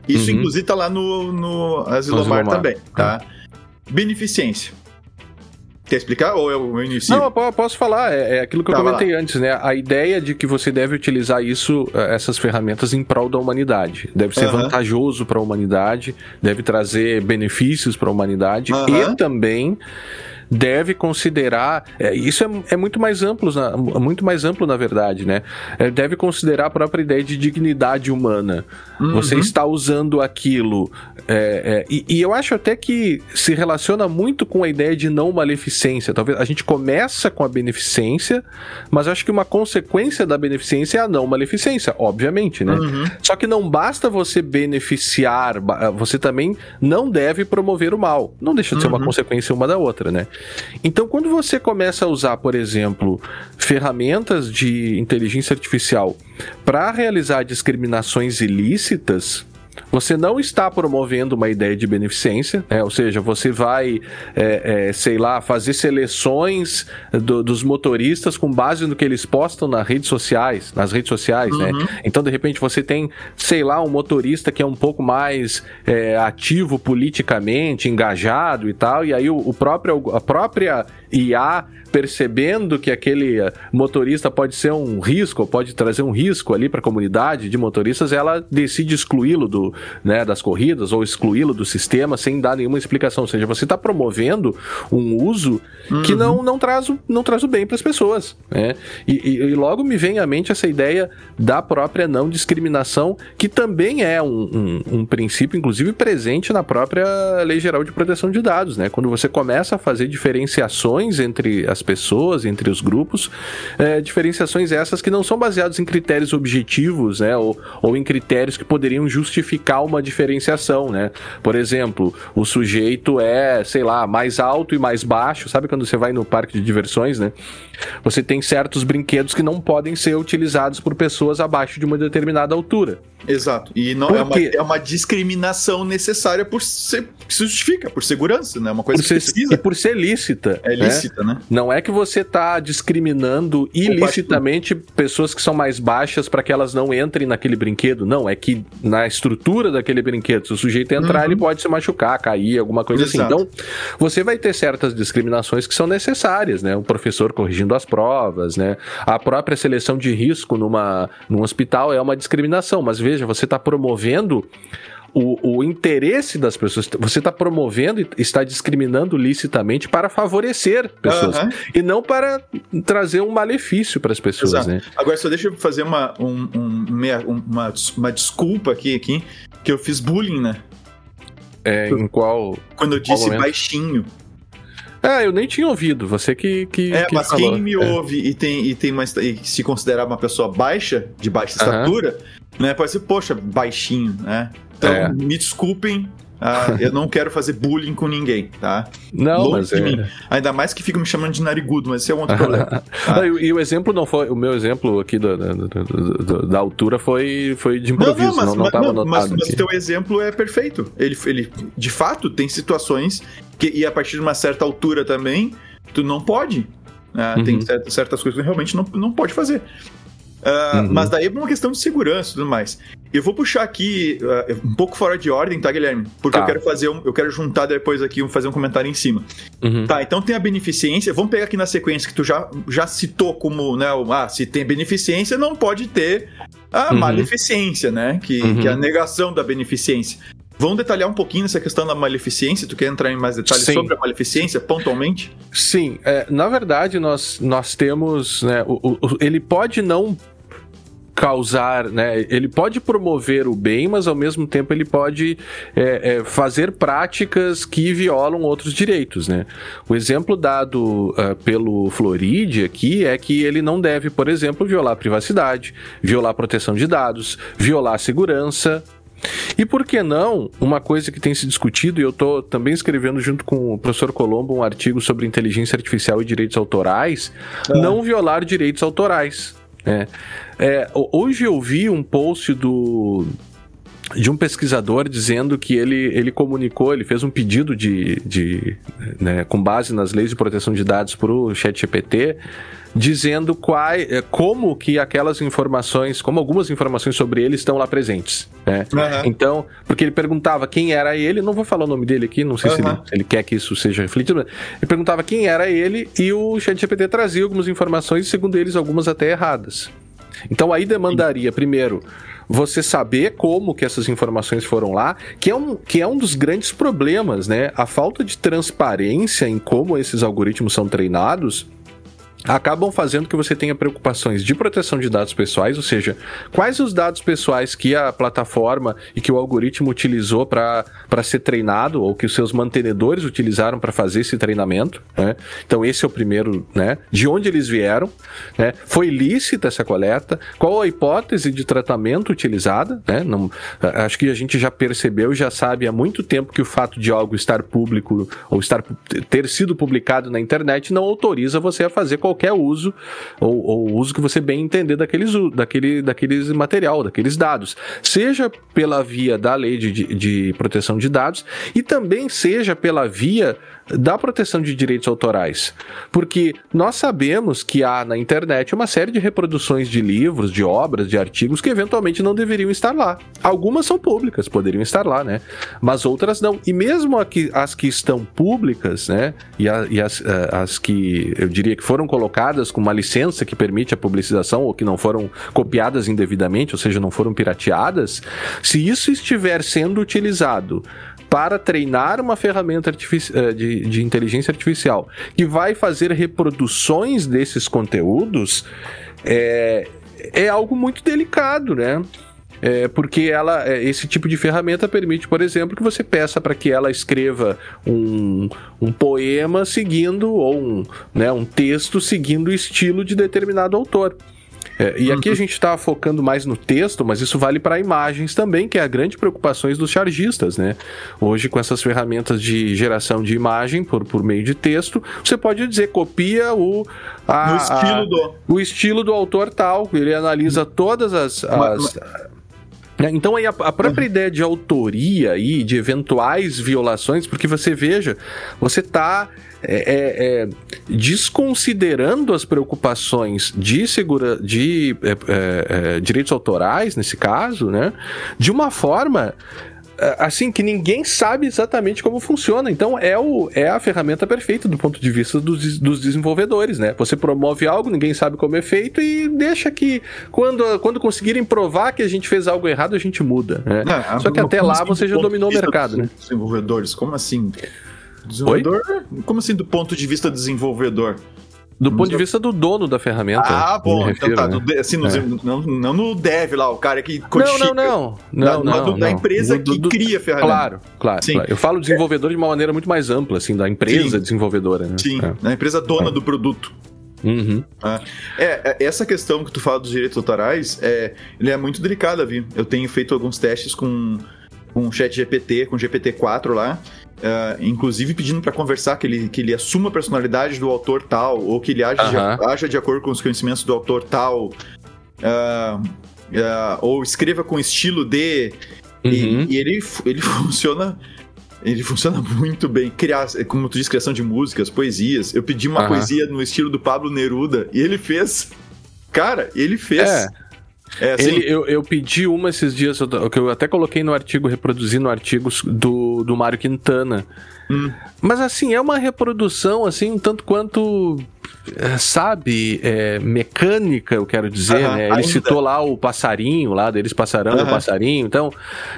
Isso, uhum. inclusive, tá lá no, no Asilomar, também, tá? Uhum. Beneficência. Quer explicar ou eu inicio? Não, eu posso falar. É, é aquilo que tá, eu comentei antes, né? A ideia de que você deve utilizar isso, é, essas ferramentas, em prol da humanidade. Deve ser uhum. vantajoso para a humanidade, deve trazer benefícios para a humanidade uhum. e também deve considerar. É, isso é, é, muito mais amplo, na, muito mais amplo, na verdade, né? É, deve considerar a própria ideia de dignidade humana. Uhum. Você está usando aquilo. É, é, e, e, eu acho até que se relaciona muito com a ideia de não maleficência. Talvez a gente começa com a beneficência, mas acho que uma consequência da beneficência é a não maleficência, obviamente, né? Uhum. Só que não basta você beneficiar, você também não deve promover o mal. Não deixa de ser uma uhum. consequência uma da outra, né? Então, quando você começa a usar, por exemplo, ferramentas de inteligência artificial para realizar discriminações ilícitas, você não está promovendo uma ideia de beneficência, né? ou seja, você vai, é, é, sei lá, fazer seleções do, dos motoristas com base no que eles postam nas redes sociais, nas redes sociais, né? uhum. né? Então, de repente, você tem, sei lá, um motorista que é um pouco mais é, ativo politicamente, engajado e tal, e aí o, o próprio, a própria IA percebendo que aquele eh, motorista pode ser um risco, pode trazer um risco ali para a comunidade de motoristas, ela decide excluí-lo do, né, das corridas ou excluí-lo do sistema sem dar nenhuma explicação. Ou seja, você está promovendo um uso uhum. que não, não, traz, o, não traz o bem para as pessoas. Né? E, e, e, logo me vem à mente essa ideia da própria não discriminação, que também é um, um, um princípio, inclusive, presente na própria Lei Geral de Proteção de Dados. Né? Quando você começa a fazer diferenciações entre as pessoas, entre os grupos, é, diferenciações essas que não são baseadas em critérios objetivos, né, ou, ou em critérios que poderiam justificar uma diferenciação, né? Por exemplo, o sujeito é, sei lá, mais alto e mais baixo, sabe quando você vai no parque de diversões, né? Você tem certos brinquedos que não podem ser utilizados por pessoas abaixo de uma determinada altura. Exato. E não é uma, é uma discriminação necessária por ser, se justifica, por segurança, né? É uma coisa por que ser, precisa. E por ser lícita. É né? lícita, né? né? Não é que você está discriminando ilicitamente pessoas que são mais baixas para que elas não entrem naquele brinquedo. Não, é que na estrutura daquele brinquedo, se o sujeito entrar, uhum. ele pode se machucar, cair, alguma coisa assim. Exato. assim. Então, você vai ter certas discriminações que são necessárias, né? O professor corrigindo as provas, né? A própria seleção de risco numa, num hospital é uma discriminação, mas veja você está promovendo o, o, interesse das pessoas. Você está promovendo e está discriminando licitamente para favorecer pessoas. Uhum. E não para trazer um malefício para as pessoas, Exato. né? Agora, só deixa eu fazer uma, um, um, uma, uma desculpa aqui, aqui, que eu fiz bullying, né? É, em qual. Quando eu disse baixinho. Ah, eu nem tinha ouvido, você que. que é, que mas falou. quem me é. ouve e tem, e tem uma, e se considerar uma pessoa baixa, de baixa estatura, né? Pode ser, poxa, baixinho, né? Então, é. me desculpem ah, [laughs] eu não quero fazer bullying com ninguém, tá? Não, Longe mas de é... mim. Ainda mais que ficam me chamando de narigudo, mas esse é um outro problema. [laughs] Tá? e, e, o exemplo não foi. O meu exemplo aqui da, da, da, da altura foi, foi de improviso, não, não, mas, não, não estava anotado. Mas, mas o teu exemplo é perfeito. Ele, ele, de fato, tem situações que, e a partir de uma certa altura também, tu não pode. Né? Uhum. Tem certas coisas que realmente não, não pode fazer. Uh, uhum. Mas daí é uma questão de segurança e tudo mais. Eu vou puxar aqui uh, um pouco fora de ordem, tá, Guilherme? Porque tá. eu quero fazer um, eu quero juntar depois aqui, fazer um comentário em cima. Uhum. Tá, então tem a beneficência. Vamos pegar aqui na sequência que tu já, já citou como, né? Ah, se tem beneficência, não pode ter a uhum. maleficência, né? Que, uhum. que é a negação da beneficência. Vamos detalhar um pouquinho essa questão da maleficência? Tu quer entrar em mais detalhes Sim. sobre a maleficência, pontualmente? Sim, é, na verdade nós, nós temos, né, o, o, ele pode não causar, né? Ele pode promover o bem, mas ao mesmo tempo ele pode é, é, fazer práticas que violam outros direitos, né? O exemplo dado uh, pelo Floride aqui é que ele não deve, por exemplo, violar a privacidade, violar a proteção de dados, violar a segurança, e por que não, uma coisa que tem se discutido, e eu estou também escrevendo junto com o professor Colombo um artigo sobre inteligência artificial e direitos autorais, é. não violar direitos autorais. É. É, hoje eu vi um post do de um pesquisador dizendo que ele, ele comunicou, ele fez um pedido de, de né, com base nas leis de proteção de dados para o ChatGPT, dizendo qual, é, como que aquelas informações, como algumas informações sobre ele estão lá presentes. Né? Uhum. Então, porque ele perguntava quem era ele, não vou falar o nome dele aqui, não sei uhum. se, ele, se, ele, quer que isso seja refletido, ele perguntava quem era ele e o ChatGPT trazia algumas informações, segundo eles, algumas até erradas. Então aí demandaria, primeiro, você saber como que essas informações foram lá, que é um, que é um dos grandes problemas, né? A falta de transparência em como esses algoritmos são treinados acabam fazendo que você tenha preocupações de proteção de dados pessoais, ou seja, quais os dados pessoais que a plataforma e que o algoritmo utilizou para ser treinado ou que os seus mantenedores utilizaram para fazer esse treinamento. Né? Então, esse é o primeiro, né? De onde eles vieram, né? Foi lícita essa coleta? Qual a hipótese de tratamento utilizada? Né? Não, acho que a gente já percebeu, já sabe há muito tempo que o fato de algo estar público ou estar ter sido publicado na internet não autoriza você a fazer qualquer qualquer uso, ou, ou uso que você bem entender daqueles, daquele, daqueles material, daqueles dados. Seja pela via da lei de, de, de proteção de dados e também seja pela via da proteção de direitos autorais. Porque nós sabemos que há na internet uma série de reproduções de livros, de obras, de artigos que eventualmente não deveriam estar lá. Algumas são públicas, poderiam estar lá, né? Mas outras não. E mesmo as que estão públicas, né? E, a, e as, eh, as que eu diria que foram colocadas com uma licença que permite a publicização ou que não foram copiadas indevidamente, ou seja, não foram pirateadas, se isso estiver sendo utilizado para treinar uma ferramenta eh, de, de inteligência artificial que vai fazer reproduções desses conteúdos, é, é algo muito delicado, né? É, porque ela, é, esse tipo de ferramenta permite, por exemplo, que você peça para que ela escreva um, um poema seguindo, ou um, né, um texto seguindo o estilo de determinado autor. É, e aqui a uhum. gente está focando mais no texto, mas isso vale para imagens também, que é a grande preocupação dos chargistas, né? Hoje, com essas ferramentas de geração de imagem por, por meio de texto, você pode dizer, copia o, a, estilo a, do... o estilo do autor tal, ele analisa todas as, as né? Então aí a, a própria uhum. ideia de autoria e de eventuais violações, porque você veja, você está é, é, é, desconsiderando as preocupações de segura, de é, é, é, direitos autorais nesse caso, né, de uma forma é, assim que ninguém sabe exatamente como funciona. Então é, o, é a ferramenta perfeita do ponto de vista dos, dos desenvolvedores, né? Você promove algo, ninguém sabe como é feito e deixa que quando, quando conseguirem provar que a gente fez algo errado, a gente muda. Né? Não, Só que até lá assim, você já dominou o mercado, né? Desenvolvedores, como assim? Desenvolvedor? Oi? Como assim do ponto de vista desenvolvedor? Do ponto de vista do dono da ferramenta. Ah, bom, refiro, então tá. Né? assim, no, é. não, não no dev lá, o cara que codifica. Não, não, não. não, da, empresa do, do, que cria a ferramenta. Claro, claro, claro, Eu falo desenvolvedor de uma maneira muito mais ampla, assim, da empresa Sim. desenvolvedora. Né? Sim, é. da empresa dona é. do produto. Uhum. É, é, essa questão que tu fala dos direitos autorais, é, ele é muito delicada, viu? Eu tenho feito alguns testes com, com o chat GPT, com o GPT-4 lá, Uh, inclusive pedindo para conversar que ele, que ele assuma a personalidade do autor tal, ou que ele haja, uh -huh. de, haja de acordo com os conhecimentos do autor tal, uh, ou escreva com estilo de. E, uhum. e, ele, ele [laughs] funciona. Ele funciona muito bem. Criar, como tu diz, criação de músicas, poesias. Eu pedi uma poesia no estilo do Pablo Neruda e ele fez. Cara, ele fez. É. É assim? Ele, eu, eu pedi uma esses dias, que eu até coloquei no artigo, reproduzindo artigos do, do Mário Quintana. Hum. Mas assim, é uma reprodução, assim, um tanto quanto é, sabe, é, mecânica, eu quero dizer, uh -huh, né? Ele ainda. citou lá o passarinho, lá deles passarão uh -huh. o passarinho, então...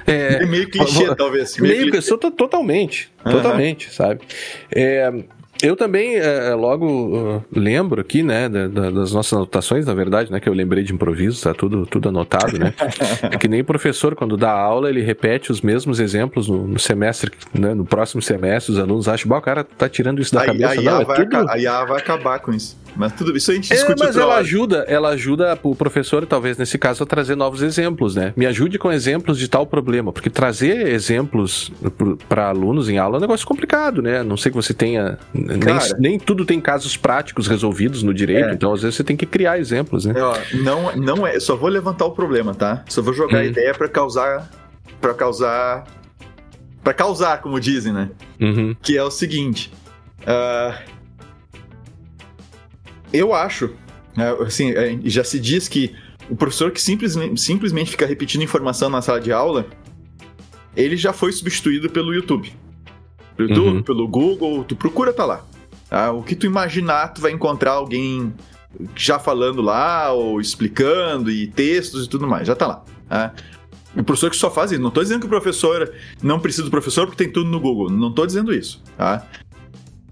É, [laughs] meio clichê, talvez. Meio, meio clichê. totalmente, uh -huh. totalmente, sabe? É, eu também, é, é, logo uh, lembro aqui, né, da, da, das nossas anotações, na verdade, né, que eu lembrei de improviso, tá tudo, tudo anotado, né? [laughs] é que nem professor, quando dá aula, ele repete os mesmos exemplos no, no semestre, né, no próximo semestre, os alunos acham, o cara tá tirando isso da a, cabeça. A IA, não, é vai, tudo... a IA vai acabar com isso. Mas tudo isso a gente discute é, mas ela ajuda, ela ajuda o professor, talvez nesse caso, a trazer novos exemplos, né? Me ajude com exemplos de tal problema, porque trazer exemplos para alunos em aula é um negócio complicado, né? Não sei que você tenha nem, nem, tudo tem casos práticos resolvidos no direito, é. então às vezes você tem que criar exemplos, né? É, não, não é, só vou levantar o problema, tá? Só vou jogar hum. a ideia para causar para causar para causar, como dizem, né? Uhum. Que é o seguinte, uh, eu acho, né, assim, é, já se diz que o professor que simplesmente, simplesmente fica repetindo informação na sala de aula, ele já foi substituído pelo YouTube. Pelo YouTube, uhum. pelo Google, tu procura tá lá. Tá? O que tu imaginar, tu vai encontrar alguém já falando lá, ou explicando, e textos e tudo mais, já tá lá. Tá? O professor que só faz isso. Não estou dizendo que o professor não precisa do professor porque tem tudo no Google. Não estou dizendo isso. Tá?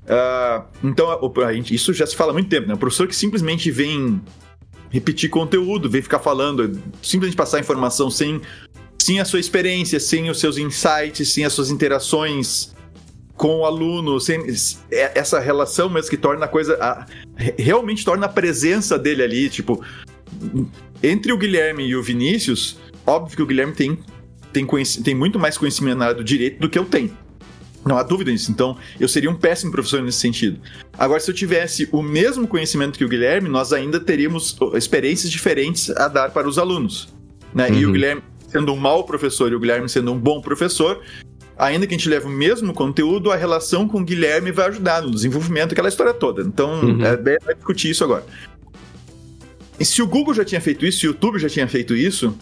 Uh, então, a, gente, isso já se fala há muito tempo, né? O professor que simplesmente vem repetir conteúdo, vem ficar falando, simplesmente passar informação sem, sem a sua experiência, sem os seus insights, sem as suas interações com o aluno, sem é, essa relação mesmo que torna a coisa. A, realmente torna a presença dele ali, tipo. Entre o Guilherme e o Vinícius, óbvio que o Guilherme tem, tem, tem muito mais conhecimento na área do direito do que eu tenho. Não há dúvida nisso. Então, eu seria um péssimo professor nesse sentido. Agora, se eu tivesse o mesmo conhecimento que o Guilherme, nós ainda teríamos experiências diferentes a dar para os alunos. Né? Uhum. E o uhum. Guilherme sendo um mau professor e o Guilherme sendo um bom professor, ainda que a gente leve o mesmo conteúdo, a relação com o Guilherme vai ajudar no desenvolvimento, aquela história toda. Então, uhum. é bem vai discutir isso agora. E se o Google já tinha feito isso, se o YouTube já tinha feito isso,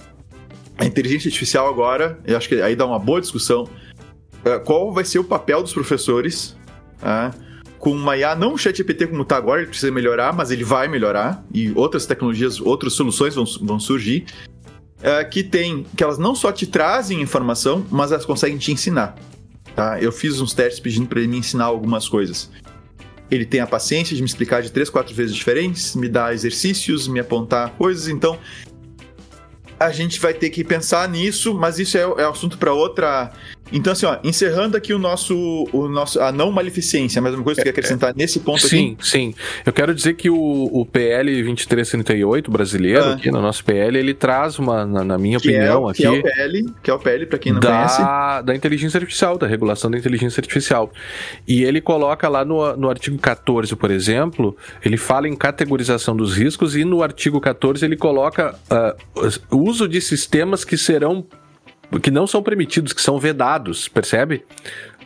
a inteligência artificial agora, eu acho que aí dá uma boa discussão, qual vai ser o papel dos professores é, com uma IA, não o ChatGPT como está agora, ele precisa melhorar, mas ele vai melhorar, e outras tecnologias, outras soluções vão, vão surgir, é, que tem, que elas não só te trazem informação, mas elas conseguem te ensinar. Tá? Eu fiz uns testes pedindo para ele me ensinar algumas coisas. Ele tem a paciência de me explicar de três, quatro vezes diferentes, me dar exercícios, me apontar coisas, então a gente vai ter que pensar nisso, mas isso é, é assunto para outra então, assim, ó, encerrando aqui o nosso, o nosso a não maleficência, mais uma coisa que você quer acrescentar é, nesse ponto sim, aqui? Sim, sim. Eu quero dizer que o, o PL 2338 brasileiro, ah. aqui no nosso PL, ele traz uma, na, na minha que é opinião, é, aqui. Que é o PL, que é o PL, para quem não da, conhece. Da inteligência artificial, da regulação da inteligência artificial. E ele coloca lá no, no artigo 14, por exemplo, ele fala em categorização dos riscos, e no artigo 14 ele coloca uh, uso de sistemas que serão que não são permitidos, que são vedados, percebe?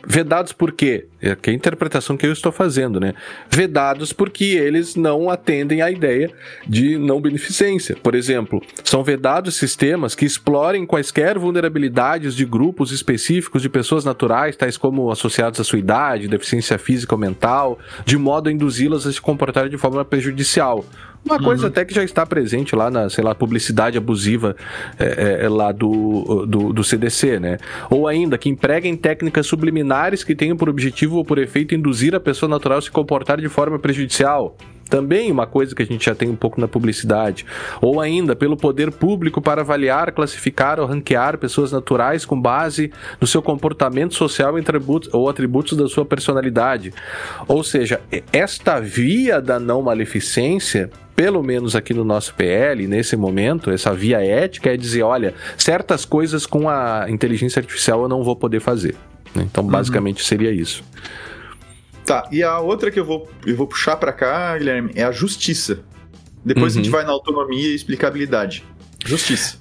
Vedados por quê? É é a interpretação que eu estou fazendo, né? Vedados porque eles não atendem à ideia de não beneficência. Por exemplo, são vedados sistemas que explorem quaisquer vulnerabilidades de grupos específicos de pessoas naturais, tais como associados à sua idade, deficiência física ou mental, de modo a induzi-las a se comportar de forma prejudicial. Uma coisa uhum. até que já está presente lá na, sei lá, publicidade abusiva é, é, lá do, do, do, CDC, né? Ou ainda, que empreguem técnicas subliminares que tenham por objetivo ou por efeito induzir a pessoa natural a se comportar de forma prejudicial. Também uma coisa que a gente já tem um pouco na publicidade. Ou ainda, pelo poder público para avaliar, classificar ou ranquear pessoas naturais com base no seu comportamento social ou atributos da sua personalidade. Ou seja, esta via da não maleficência pelo menos aqui no nosso PL, nesse momento, essa via ética é dizer: olha, certas coisas com a inteligência artificial eu não vou poder fazer. Então, uhum. basicamente, uhum. seria isso. Tá, e a outra que eu vou, eu vou puxar para cá, Guilherme, é a justiça. Depois uhum. a gente uhum. vai na autonomia e explicabilidade. Justiça.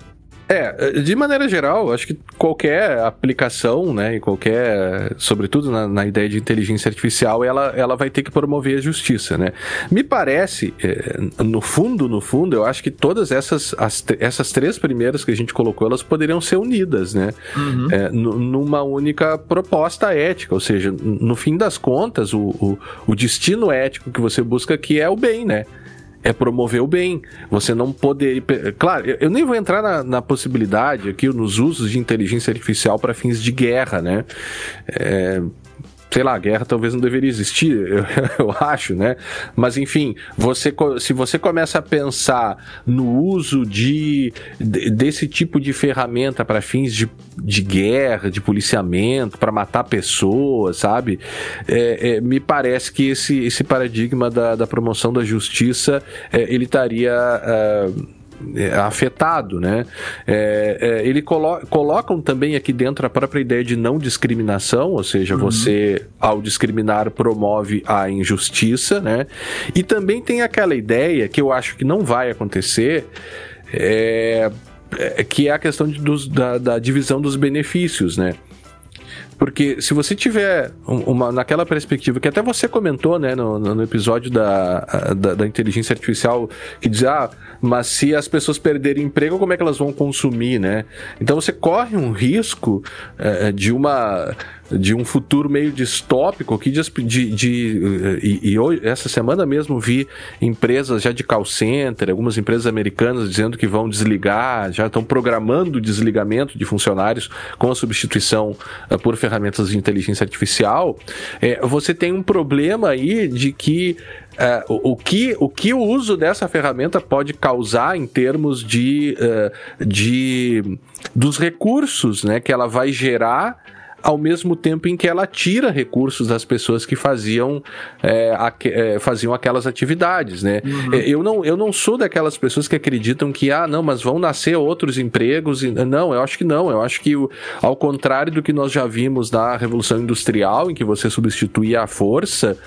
É, de maneira geral, acho que qualquer aplicação, né, e qualquer, sobretudo na, na, ideia de inteligência artificial, ela, ela vai ter que promover a justiça, né? Me parece, é, no fundo, no fundo, eu acho que todas essas, as, essas três primeiras que a gente colocou, elas poderiam ser unidas, né? Uhum. É, numa única proposta ética, ou seja, no fim das contas, o, o, o destino ético que você busca aqui é o bem, né? É promover o bem. Você não poder. Claro, eu nem vou entrar na, na possibilidade aqui nos usos de inteligência artificial para fins de guerra, né? É, sei lá, a guerra talvez não deveria existir, [laughs] eu, eu, acho, né? Mas enfim, você, se você começa a pensar no uso de, desse tipo de ferramenta para fins de, de guerra, de policiamento, para matar pessoas, sabe? É, é, me parece que esse, esse paradigma da, da promoção da justiça é, ele estaria. Uh, afetado, né? É, é, ele colo colocam também aqui dentro a própria ideia de não discriminação, ou seja, uhum. você ao discriminar promove a injustiça, né? E também tem aquela ideia que eu acho que não vai acontecer, é, é que é a questão de, dos, da, da divisão dos benefícios, né? Porque se você tiver uma, naquela perspectiva, que até você comentou, né, no, no episódio da, da, da, inteligência artificial, que diz, ah, mas se as pessoas perderem emprego, como é que elas vão consumir, né? Então você corre um risco é, de uma de um futuro meio distópico aqui de, de, de e, e, hoje, essa semana mesmo vi empresas já de call center, algumas empresas americanas dizendo que vão desligar, já estão programando o desligamento de funcionários com a substituição uh, por ferramentas de inteligência artificial. É, você tem um problema aí de que Uh, o, o, que, o que o uso dessa ferramenta pode causar em termos de, uh, de dos recursos né, que ela vai gerar ao mesmo tempo em que ela tira recursos das pessoas que faziam, é, a, é, faziam aquelas atividades, né? Uhum. É, eu, não, eu não sou daquelas pessoas que acreditam que, ah, não, mas vão nascer outros empregos. Não, eu acho que não. Eu acho que, ao contrário do que nós já vimos na Revolução Industrial, em que você substituía a força,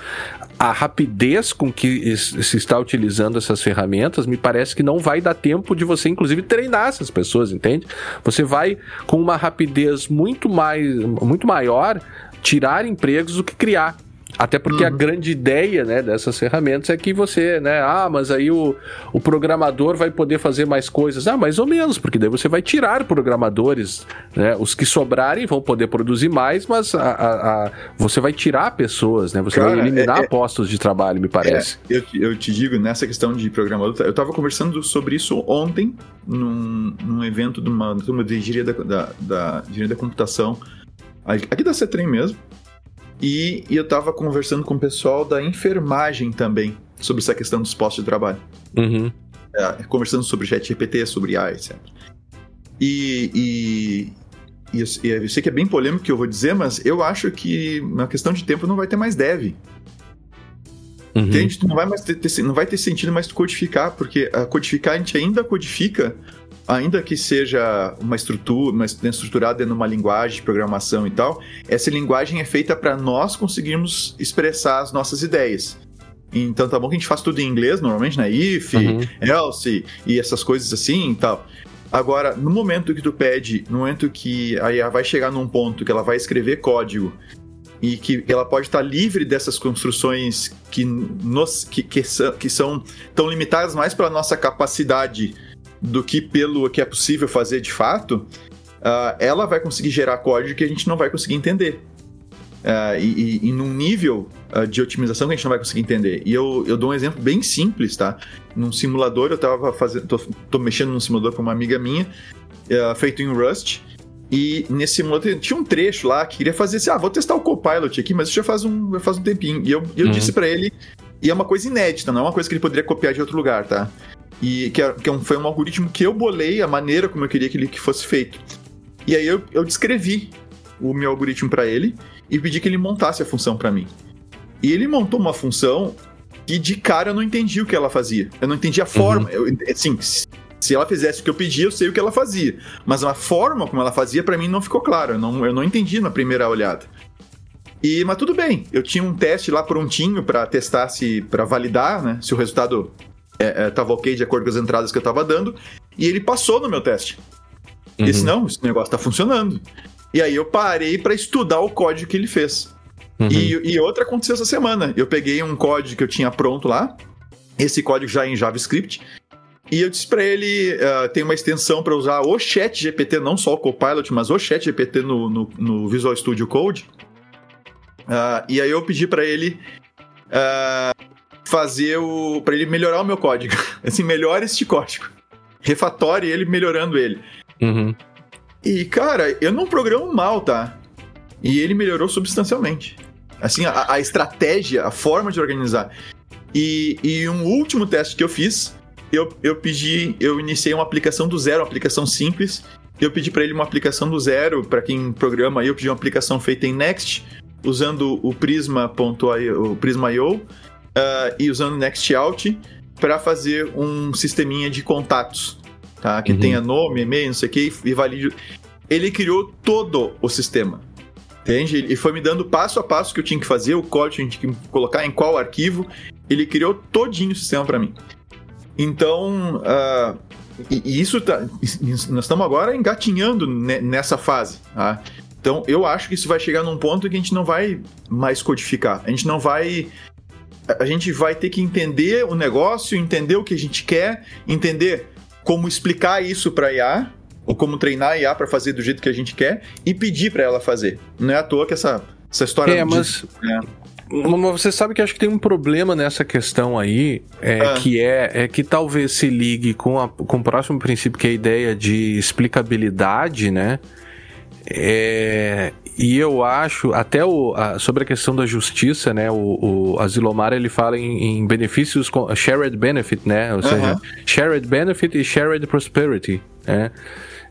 a rapidez com que se está utilizando essas ferramentas, me parece que não vai dar tempo de você, inclusive, treinar essas pessoas, entende? Você vai com uma rapidez muito mais, muito maior, tirar empregos do que criar. Até porque uhum. a grande ideia né, dessas ferramentas é que você, né? Ah, mas aí o, o programador vai poder fazer mais coisas. Ah, mais ou menos, porque daí você vai tirar programadores, né? Os que sobrarem vão poder produzir mais, mas a, a, a você vai tirar pessoas, né? Você Cara, vai eliminar é, é, postos de trabalho, me parece. É, eu, eu te digo, nessa questão de programador, eu estava conversando sobre isso ontem num, num evento de uma turma de engenharia da, da, da, engenharia da computação, aqui da CETREM mesmo. E, e eu estava conversando com o pessoal da enfermagem também sobre essa questão dos postos de trabalho. Uhum. É, conversando sobre chat GPT, sobre AI, etc. E, e, e eu, eu, sei que é bem polêmico o que eu vou dizer, mas eu acho que na questão de tempo não vai ter mais dev. Uhum. Entende? Não vai, mais ter, ter, não vai ter sentido mais tu codificar, porque a codificar a gente ainda codifica ainda que seja uma estrutura, uma estruturada dentro de uma linguagem de programação e tal, essa linguagem é feita para nós conseguirmos expressar as nossas ideias. Então tá bom que a gente faz tudo em inglês, normalmente, né? If, uhum. else e essas coisas assim e tal. Agora, no momento que tu pede, no momento que a IA vai chegar num ponto que ela vai escrever código e que ela pode estar livre dessas construções que, nos, que, que, são, que são tão limitadas mais pela nossa capacidade do que pelo que é possível fazer de fato, uh, ela vai conseguir gerar código que a gente não vai conseguir entender. Uh, e, e, e, num nível uh, de otimização que a gente não vai conseguir entender. E eu, eu dou um exemplo bem simples, tá? Num simulador, eu tava fazendo. tô, tô mexendo num simulador com uma amiga minha, uh, feito em Rust. E nesse simulador tinha um trecho lá que queria fazer assim: ah, vou testar o Copilot aqui, mas isso já faz um, já faz um tempinho. E eu, eu uhum. disse para ele, e é uma coisa inédita, não é uma coisa que ele poderia copiar de outro lugar, tá? E que, é, que é um, foi um algoritmo que eu bolei a maneira como eu queria que ele que fosse feito. E aí eu, eu descrevi o meu algoritmo para ele e pedi que ele montasse a função para mim. E ele montou uma função que de cara eu não entendi o que ela fazia. Eu não entendi a forma. Uhum. Eu, assim, se ela fizesse o que eu pedi, eu sei o que ela fazia. Mas a forma como ela fazia, para mim, não ficou claro. Eu não, eu não entendi na primeira olhada. E, mas tudo bem, eu tinha um teste lá prontinho para testar se. para validar, né? Se o resultado é, é, ok de acordo com as entradas que eu estava dando, e ele passou no meu teste. Uhum. disse, não, esse negócio está funcionando. E aí eu parei para estudar o código que ele fez. Uhum. E, e, outra aconteceu essa semana. Eu peguei um código que eu tinha pronto lá, esse código já em JavaScript, e eu disse para ele, uh, tem uma extensão para usar o Chat GPT, não só o Copilot, mas o Chat GPT no, no, no Visual Studio Code. Uh, e aí eu pedi para ele uh, fazer o. para ele melhorar o meu código. [laughs] Assim, melhora este código. Refatore ele melhorando ele. Uhum. E, cara, eu não programo mal, tá? E ele melhorou substancialmente. Assim, a, a estratégia, a forma de organizar. E, e um último teste que eu fiz, eu, eu pedi, eu iniciei uma aplicação do zero, uma aplicação simples. Eu pedi para ele uma aplicação do zero, para quem programa, eu pedi uma aplicação feita em Next, usando o Prisma.io, o Prisma.io, uh, e usando NextOut para fazer um sisteminha de contatos, tá? Que uhum. tenha nome, e-mail, não sei o que, e valide. Ele criou todo o sistema. Entende? E foi me dando passo a passo que eu tinha que fazer, o código que a gente tinha que colocar, em qual arquivo. Ele criou todinho o sistema para mim. Então, uh, e, e, isso tá, nós estamos agora engatinhando nessa fase. Tá? Então, eu acho que isso vai chegar num ponto que a gente não vai mais codificar. A gente não vai a gente vai ter que entender o negócio, entender o que a gente quer, entender como explicar isso para a IA, ou como treinar a IA para fazer do jeito que a gente quer e pedir para ela fazer. Não é à toa que essa, essa história. É, mas. É. Mas você sabe que acho que tem um problema nessa questão aí, é, ah. que é, é que talvez se ligue com, a, com o próximo princípio, que é a ideia de explicabilidade, né? É, e eu acho, até o, a, sobre a questão da justiça, né? O, o Azilomar ele fala em, em benefícios, com, shared benefit, né? Ou seja, shared benefit e shared prosperity, né?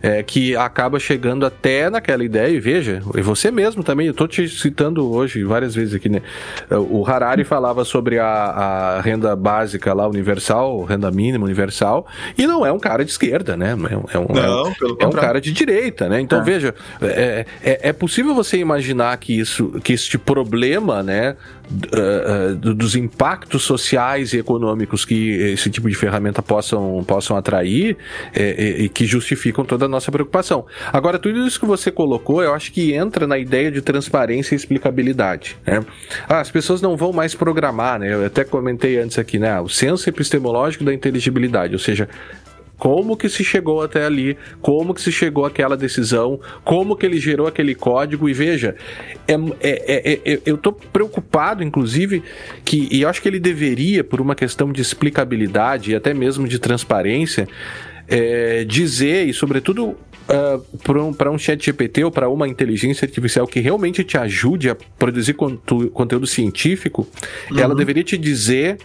É, que acaba chegando até naquela ideia, e veja, e você mesmo também, eu estou te citando hoje várias vezes aqui, né? O Harari falava sobre a, a renda básica lá, universal, renda mínima universal, e não é um cara de esquerda, né? É um, é um, não, é um cara de direita, né? Então, é. veja, é, é, é possível você imaginar que isso, que este problema, né? Uh, dos impactos sociais e econômicos que esse tipo de ferramenta possam, possam atrair é, e, e que justificam toda a nossa preocupação. Agora, tudo isso que você colocou, eu acho que entra na ideia de transparência e explicabilidade. Né? Ah, as pessoas não vão mais programar, né? Eu até comentei antes aqui, né? O senso epistemológico da inteligibilidade, ou seja, como que se chegou até ali, como que se chegou àquela decisão, como que ele gerou aquele código. E veja, é, é, é, é eu estou preocupado, inclusive, que, e acho que ele deveria, por uma questão de explicabilidade e até mesmo de transparência, é, dizer, e sobretudo Uh, para um, um chat GPT ou para uma inteligência artificial que realmente te ajude a produzir contu, conteúdo científico, uhum. ela deveria te dizer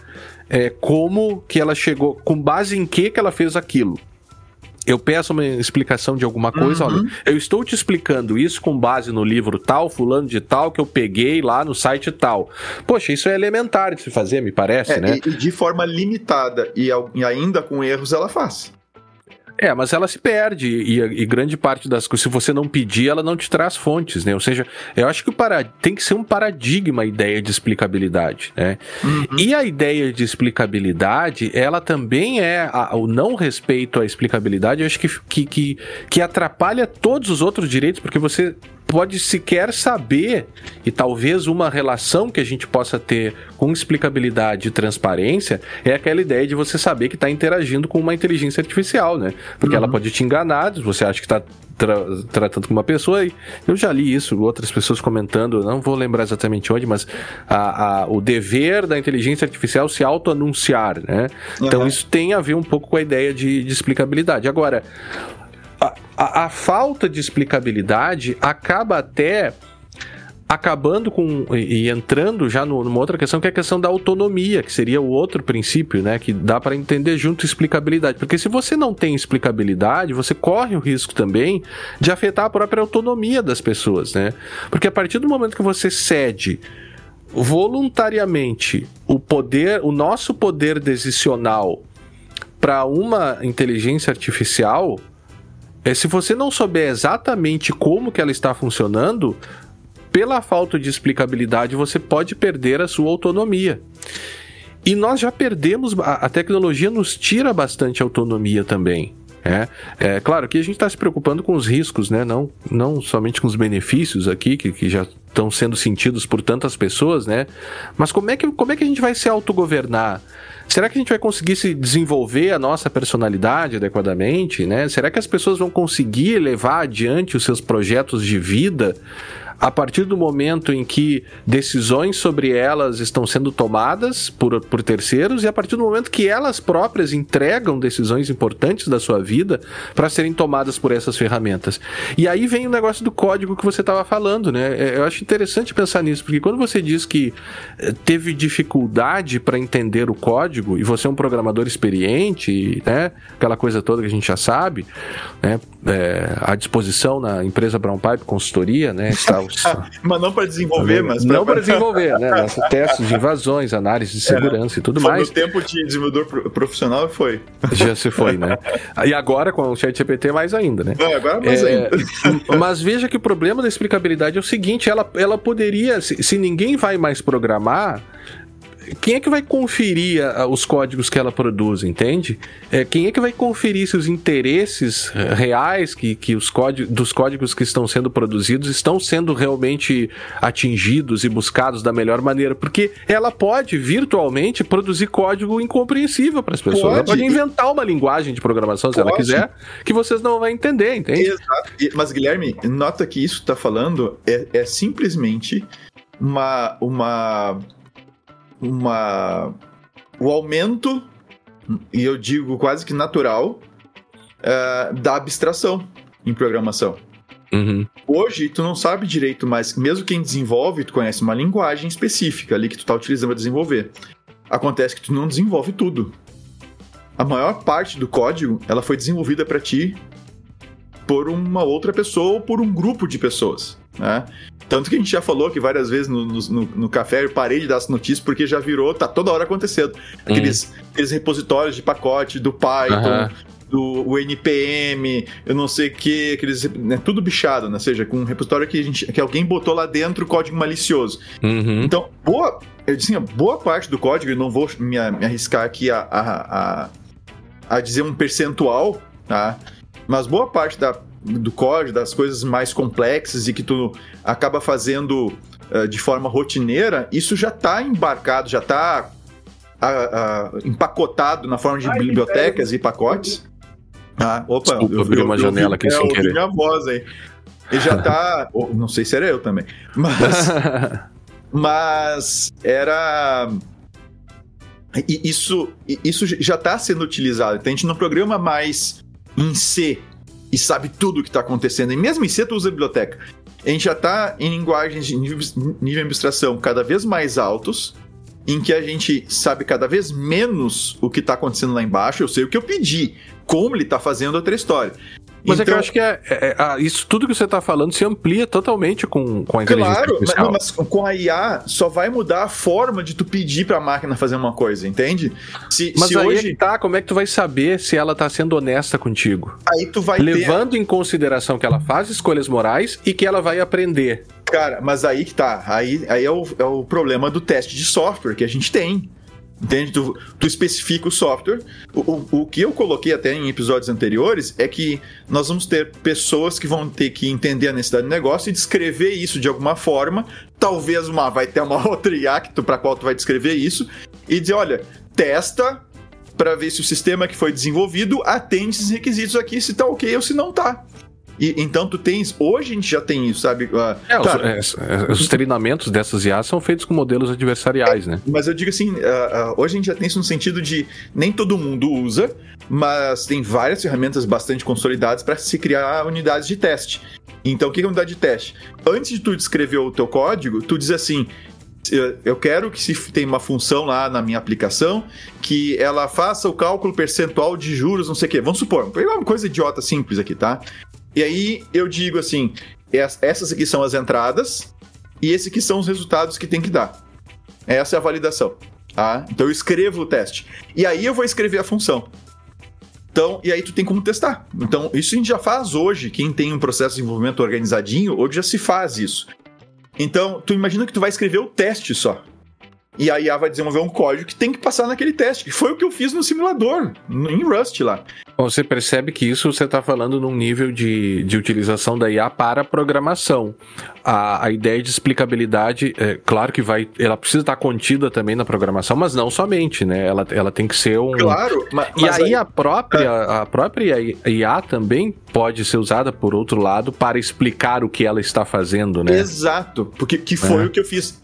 é, como que ela chegou, com base em que que ela fez aquilo. Eu peço uma explicação de alguma coisa, uhum. olha, eu estou te explicando isso com base no livro tal, fulano de tal, que eu peguei lá no site tal. Poxa, isso é elementar de se fazer, me parece, é, né? E, e de forma limitada e, e ainda com erros ela faz. É, mas ela se perde e, e, grande parte das coisas, se você não pedir, ela não te traz fontes, né? Ou seja, eu acho que o tem que ser um paradigma a ideia de explicabilidade, né? Uhum. E a ideia de explicabilidade, ela também é a, o não respeito à explicabilidade, eu acho que, que, que, que atrapalha todos os outros direitos, porque você pode sequer saber, e talvez uma relação que a gente possa ter com explicabilidade e transparência é aquela ideia de você saber que está interagindo com uma inteligência artificial, né? Porque uhum. ela pode te enganar, você acha que está tra tratando com uma pessoa, e eu já li isso, outras pessoas comentando, não vou lembrar exatamente onde, mas a, a, o dever da inteligência artificial se auto-anunciar, né? Uhum. Então isso tem a ver um pouco com a ideia de, de explicabilidade. Agora, a, a falta de explicabilidade acaba até acabando com e entrando já numa outra questão que é a questão da autonomia, que seria o outro princípio, né, que dá para entender junto explicabilidade, porque se você não tem explicabilidade, você corre o risco também de afetar a própria autonomia das pessoas, né? Porque a partir do momento que você cede voluntariamente o poder, o nosso poder decisional para uma inteligência artificial, é, se você não souber exatamente como que ela está funcionando, pela falta de explicabilidade, você pode perder a sua autonomia. E nós já perdemos, a, tecnologia nos tira bastante autonomia também. É, é claro que a gente está se preocupando com os riscos, né? Não, não somente com os benefícios aqui, que, que já estão sendo sentidos por tantas pessoas, né? Mas como é que, como é que a gente vai se autogovernar? Será que a gente vai conseguir se desenvolver a nossa personalidade adequadamente, né? Será que as pessoas vão conseguir levar adiante os seus projetos de vida a partir do momento em que decisões sobre elas estão sendo tomadas por, por terceiros e a partir do momento que elas próprias entregam decisões importantes da sua vida para serem tomadas por essas ferramentas. E aí vem o negócio do código que você estava falando, né? É, eu acho interessante pensar nisso, porque quando você diz que eh, teve dificuldade para entender o código e você é um programador experiente, né? Aquela coisa toda que a gente já sabe, né? É, à disposição na empresa Brown Pipe Consultoria, né? [laughs] mas não para desenvolver, mas pra... não para desenvolver, né? [laughs] Nossa, testes de invasões, análise de segurança é, e tudo foi mais. No tempo de desenvolvedor profissional foi. [laughs] Já se foi, né? E agora com o ChatGPT mais ainda, né? É, agora mais é, ainda. Mas veja que o problema da explicabilidade é o seguinte: ela, ela poderia, se, se ninguém vai mais programar, quem é que vai conferir a, os códigos que ela produz, entende? É, quem é que vai conferir se os interesses é, reais que, que os códigos, dos códigos que estão sendo produzidos estão sendo realmente atingidos e buscados da melhor maneira? Porque ela pode virtualmente produzir código incompreensível para as pessoas. Pode. Ela pode inventar uma linguagem de programação, se pode. ela quiser, que vocês não vão entender, entende? Exato. Mas, Guilherme, nota que isso está falando é, é simplesmente uma, uma uma o aumento e eu digo quase que natural uh, da abstração em programação. Uhum. Hoje, tu não sabe direito, mas mesmo quem desenvolve, tu conhece uma linguagem específica ali que tu tá utilizando para desenvolver. Acontece que tu não desenvolve tudo. A maior parte do código, ela foi desenvolvida para ti por uma outra pessoa ou por um grupo de pessoas, né? Tanto que a gente já falou que várias vezes no, no, no, café eu parei de dar essa notícia porque já virou, tá toda hora acontecendo. Aqueles, uhum. aqueles repositórios de pacote do Python, uhum. do o NPM, eu não sei o que, aqueles, né, tudo bichado, né? Ou seja, com um repositório que, a gente, que alguém botou lá dentro código malicioso. Uhum. Então, boa, eu disse, assim, boa parte do código, eu não vou me, me arriscar aqui a, a, a, a, dizer um percentual, tá? Mas boa parte da, do código, das coisas mais complexas e que tu acaba fazendo uh, de forma rotineira, isso já está embarcado, já está empacotado na forma de Ai, bibliotecas e pacotes. Ah, opa, Desculpa, eu abri uma janela aqui sem querer. minha voz aí. Ele já tá. [laughs] não sei se era eu também. Mas. [laughs] mas era. Isso, isso já está sendo utilizado. Então a gente não programa mais em C e sabe tudo o que está acontecendo. E mesmo em tu usa a biblioteca. A gente já está em linguagens de nível, nível de abstração cada vez mais altos em que a gente sabe cada vez menos o que está acontecendo lá embaixo. Eu sei o que eu pedi, como ele está fazendo outra história. Mas então, é que eu então- acho que é, é, é, isso tudo que você está falando se amplia totalmente com, com a inteligência claro, artificial. Mas, mas com a IA só vai mudar a forma de tu pedir para a máquina fazer uma coisa, entende? Se, mas se aí hoje... É que tá, como é que tu vai saber se ela está sendo honesta contigo? Aí tu vai Levando ter... em consideração que ela faz escolhas morais e que ela vai aprender. Cara, mas aí que tá. Aí, aí é, o, é o problema do teste de software que a gente tem. Entende? Tu, tu especifica o software. O, o, o, que eu coloquei até em episódios anteriores é que nós vamos ter pessoas que vão ter que entender a necessidade do negócio e descrever isso de alguma forma. Talvez uma vai ter uma [laughs] outra IA para qual tu vai descrever isso e dizer, olha, testa para ver se o sistema que foi desenvolvido atende esses requisitos aqui, se tá ok ou se não tá. E, então tu tens. Hoje a gente já tem isso, sabe? Uh, é, os, é, os, treinamentos dessas IAs são feitos com modelos adversariais, é, né? Mas eu digo assim, uh, uh, hoje a gente já tem isso no sentido de nem todo mundo usa, mas tem várias ferramentas bastante consolidadas para se criar unidades de teste. Então, o que é unidade de teste? Antes de tu descrever o teu código, tu diz assim: eu quero que se tem uma função lá na minha aplicação que ela faça o cálculo percentual de juros, não sei o quê. Vamos supor, é uma coisa idiota simples aqui, tá? E aí eu digo assim: essas aqui são as entradas e esses aqui são os resultados que tem que dar. Essa é a validação. Tá? Então eu escrevo o teste. E aí eu vou escrever a função. Então, e aí tu tem como testar. Então, isso a gente já faz hoje. Quem tem um processo de desenvolvimento organizadinho, hoje já se faz isso. Então, tu imagina que tu vai escrever o teste só. E a IA vai desenvolver um código que tem que passar naquele teste, que foi o que eu fiz no simulador, em Rust lá. Você percebe que isso você está falando num nível de, de utilização da IA para programação. A, a ideia de explicabilidade, é, claro que vai, ela precisa estar contida também na programação, mas não somente, né? Ela, ela tem que ser um. Claro, mas, e aí, aí, a própria a própria IA também pode ser usada por outro lado para explicar o que ela está fazendo, né? Exato, porque que foi é. o que eu fiz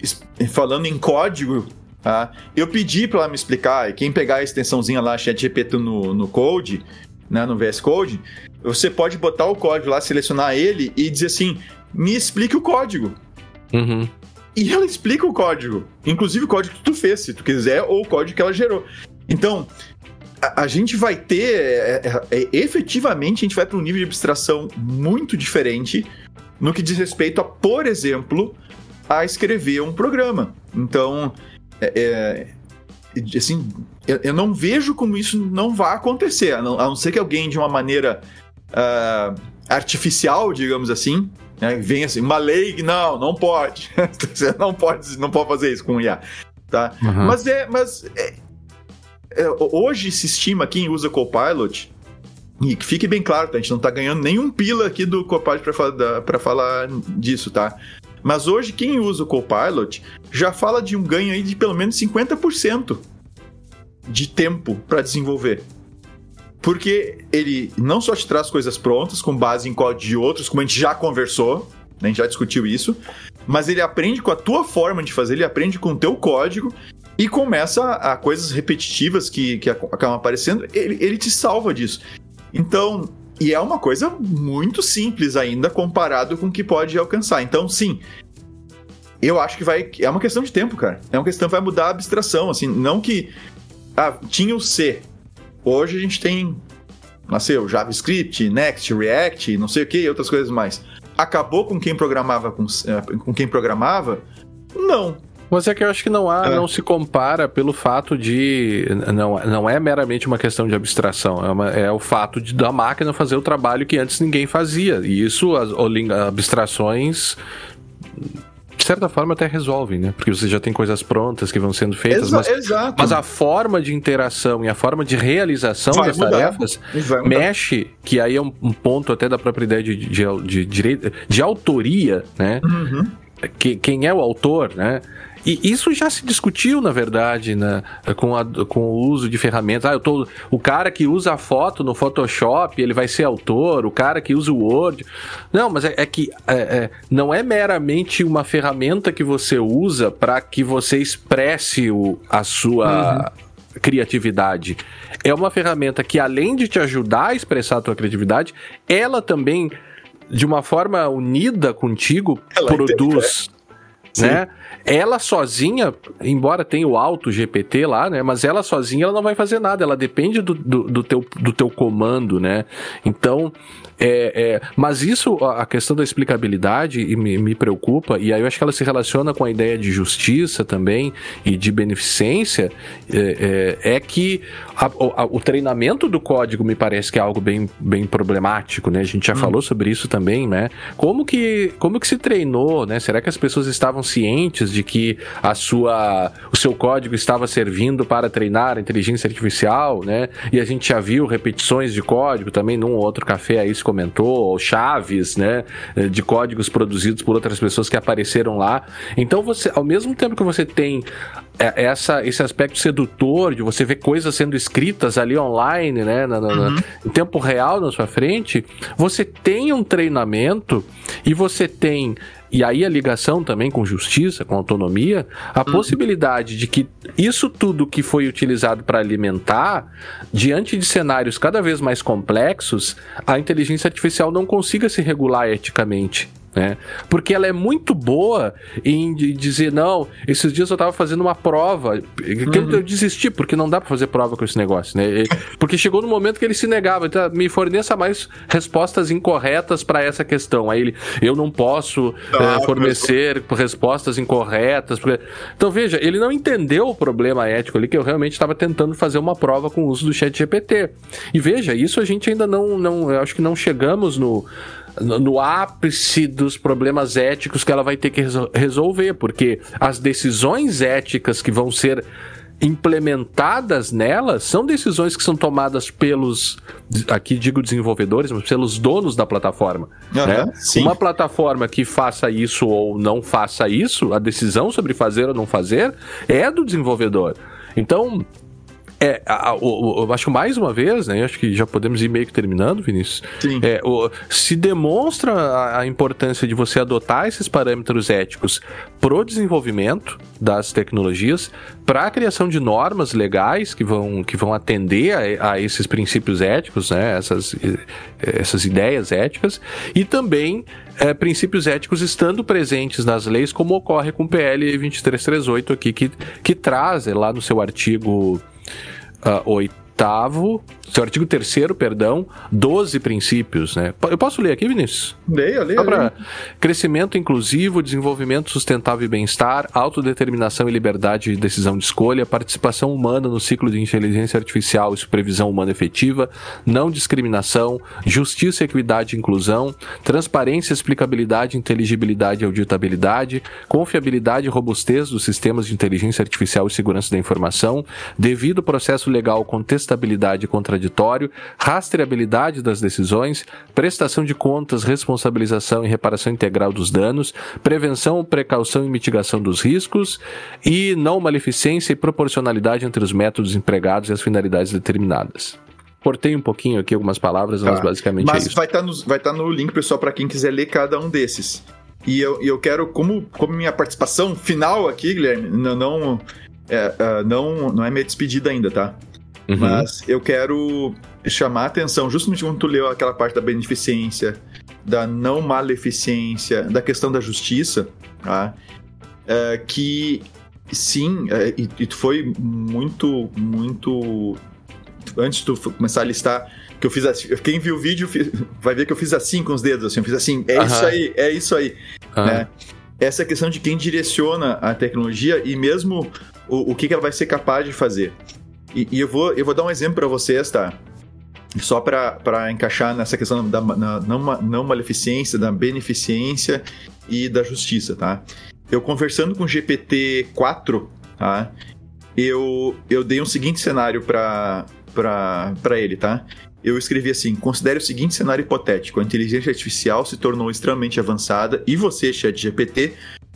falando em código Tá? Eu pedi para ela me explicar, e quem pegar a extensãozinha lá, ChatGPT no, no Code, né, no VS Code, você pode botar o código lá, selecionar ele e dizer assim: me explique o código. Uhum. E ela explica o código, inclusive o código que tu fez, se tu quiser, ou o código que ela gerou. Então, a, a gente vai ter, é, é, é, efetivamente, a gente vai para um nível de abstração muito diferente no que diz respeito a, por exemplo, a escrever um programa. Então, é, é, assim, eu, eu, não vejo como isso não vai acontecer, a não, a não ser que alguém de uma maneira uh, artificial, digamos assim, né, venha assim, uma lei, não, não pode, [laughs] você não pode, não pode fazer isso com IA, tá? Uhum. Mas é, mas é, é, hoje se estima quem usa Copilot e que fique bem claro, tá? a gente não tá ganhando nenhum pila aqui do Copilot para falar disso, tá? Mas hoje, quem usa o Copilot já fala de um ganho aí de pelo menos 50% de tempo para desenvolver. Porque ele não só te traz coisas prontas, com base em código de outros, como a gente já conversou, né, a gente já discutiu isso, mas ele aprende com a tua forma de fazer, ele aprende com o teu código e começa a, a coisas repetitivas que, que acabam aparecendo, ele, ele te salva disso. Então, e é uma coisa muito simples ainda comparado com o que pode alcançar. Então, sim, eu acho que vai. É uma questão de tempo, cara. É uma questão que vai mudar a abstração. Assim, não que. Ah, tinha o C. Hoje a gente tem. Nasceu JavaScript, Next, React, não sei o que, e outras coisas mais. Acabou com quem programava com, eh, com quem programava? Não. Mas é que eu acho que não há, é. não se compara pelo fato de. Não, não é meramente uma questão de abstração, é, uma, é o fato de da máquina fazer o trabalho que antes ninguém fazia. E isso, as, abstrações de certa forma até resolvem, né? Porque você já tem coisas prontas que vão sendo feitas, Exa mas, exato. mas a forma de interação e a forma de realização vai das mudar. tarefas mexe, que aí é um, um, ponto até da própria ideia de, de, de, de, de autoria, né? Uhum. Que, quem é o autor, né? E isso já se discutiu, na verdade, né, com, a, com o uso de ferramentas. Ah, eu tô, o cara que usa a foto no Photoshop, ele vai ser autor, o cara que usa o Word. Não, mas é, é que é, é, não é meramente uma ferramenta que você usa para que você expresse o, a sua. Uhum criatividade. É uma ferramenta que, além de te ajudar a expressar a tua criatividade, ela também, de uma forma unida contigo, ela produz. Entende, né? Ela sozinha, embora tenha o alto GPT lá, né? Mas ela sozinha ela não vai fazer nada, ela depende do, do, do teu, do teu comando, né? Então, é, é, mas isso, a questão da explicabilidade me, me, preocupa, e aí eu acho que ela se relaciona com a ideia de justiça também e de beneficência, é, é, é que a, a, o treinamento do código me parece que é algo bem, bem problemático, né? A gente já hum. falou sobre isso também, né? Como que, como que se treinou, né? Será que as pessoas estavam cientes de que a sua, o seu código estava servindo para treinar a inteligência artificial, né? E a gente já viu repetições de código também num ou outro café aí se comentou, ou chaves, né, de códigos produzidos por outras pessoas que apareceram lá. Então você, ao mesmo tempo que você tem é, essa, esse aspecto sedutor de você ver coisas sendo escritas ali online, né, na, na, uhum. em tempo real na sua frente, você tem um treinamento e você tem e aí a ligação também com justiça, com autonomia, a uhum. possibilidade de que isso tudo que foi utilizado para alimentar, diante de cenários cada vez mais complexos, a inteligência artificial não consiga se regular eticamente né? Porque ela é muito boa em dizer, não, esses dias eu tava fazendo uma prova, que uhum. eu desisti, porque não dá para fazer prova com esse negócio, né? [laughs] Porque chegou no momento que ele se negava, então me forneça mais respostas incorretas para essa questão. Aí ele, eu não posso ah, é, fornecer mas... respostas incorretas. Porque... Então veja, ele não entendeu o problema ético ali, que eu realmente estava tentando fazer uma prova com o uso do chat GPT. E veja, isso a gente ainda não, não eu acho que não chegamos no no ápice dos problemas éticos que ela vai ter que resolver, porque as decisões éticas que vão ser implementadas nela são decisões que são tomadas pelos, aqui digo desenvolvedores, mas pelos donos da plataforma. Uhum, né? Uma plataforma que faça isso ou não faça isso, a decisão sobre fazer ou não fazer é do desenvolvedor. Então, é, a, o, o, acho que mais uma vez, né? Acho que já podemos ir meio que terminando, Vinícius. Sim. É, o, se demonstra a, a, importância de você adotar esses parâmetros éticos pro desenvolvimento das tecnologias, para a criação de normas legais que vão, que vão atender a, a esses princípios éticos, né? Essas, essas ideias éticas, e também é, princípios éticos estando presentes nas leis, como ocorre com o PL 2338 aqui, que, que traz é, lá no seu artigo uh, oitavo seu artigo terceiro, perdão, 12 princípios, né? Eu posso ler aqui, Vinícius? Leia, leia. Para crescimento inclusivo, desenvolvimento sustentável e bem-estar, autodeterminação e liberdade de decisão de escolha, participação humana no ciclo de inteligência artificial e supervisão humana efetiva, não discriminação, justiça, equidade e inclusão, transparência, explicabilidade, inteligibilidade e auditabilidade, confiabilidade e robustez dos sistemas de inteligência artificial e segurança da informação, devido processo legal, contestabilidade e contraditório, rastreabilidade das decisões, prestação de contas, responsabilização e reparação integral dos danos, prevenção, precaução e mitigação dos riscos e não maleficência e proporcionalidade entre os métodos empregados e as finalidades determinadas cortei um pouquinho aqui algumas palavras, tá. mas basicamente mas é isso. Vai estar tá no, vai tá no link, pessoal, para quem quiser ler cada um desses. E eu, eu quero, como, como minha participação final aqui, Guilherme, não, não, é, é não, não é minha despedida ainda, tá? Uhum. Mas eu quero chamar a atenção, justamente quando tu leu aquela parte da beneficência, da não maleficência, da questão da justiça, tá? É, que sim, é, e, e foi muito, muito. Antes de tu começar a listar, que eu fiz assim. Quem viu o vídeo [laughs] vai ver que eu fiz assim com os dedos, assim, eu fiz assim, é uhum. isso aí, é isso aí. Uhum. Né? essa questão de quem direciona a tecnologia e mesmo o, o que, que ela vai ser capaz de fazer. E, e eu, vou, eu vou dar um exemplo para vocês, tá? Só para encaixar nessa questão da na, não, não maleficência, da beneficência e da justiça, tá? Eu conversando com o GPT-4, tá? Eu, eu dei um seguinte cenário para ele, tá? eu escrevi assim: considere o seguinte cenário hipotético: a inteligência artificial se tornou extremamente avançada e você, ChatGPT,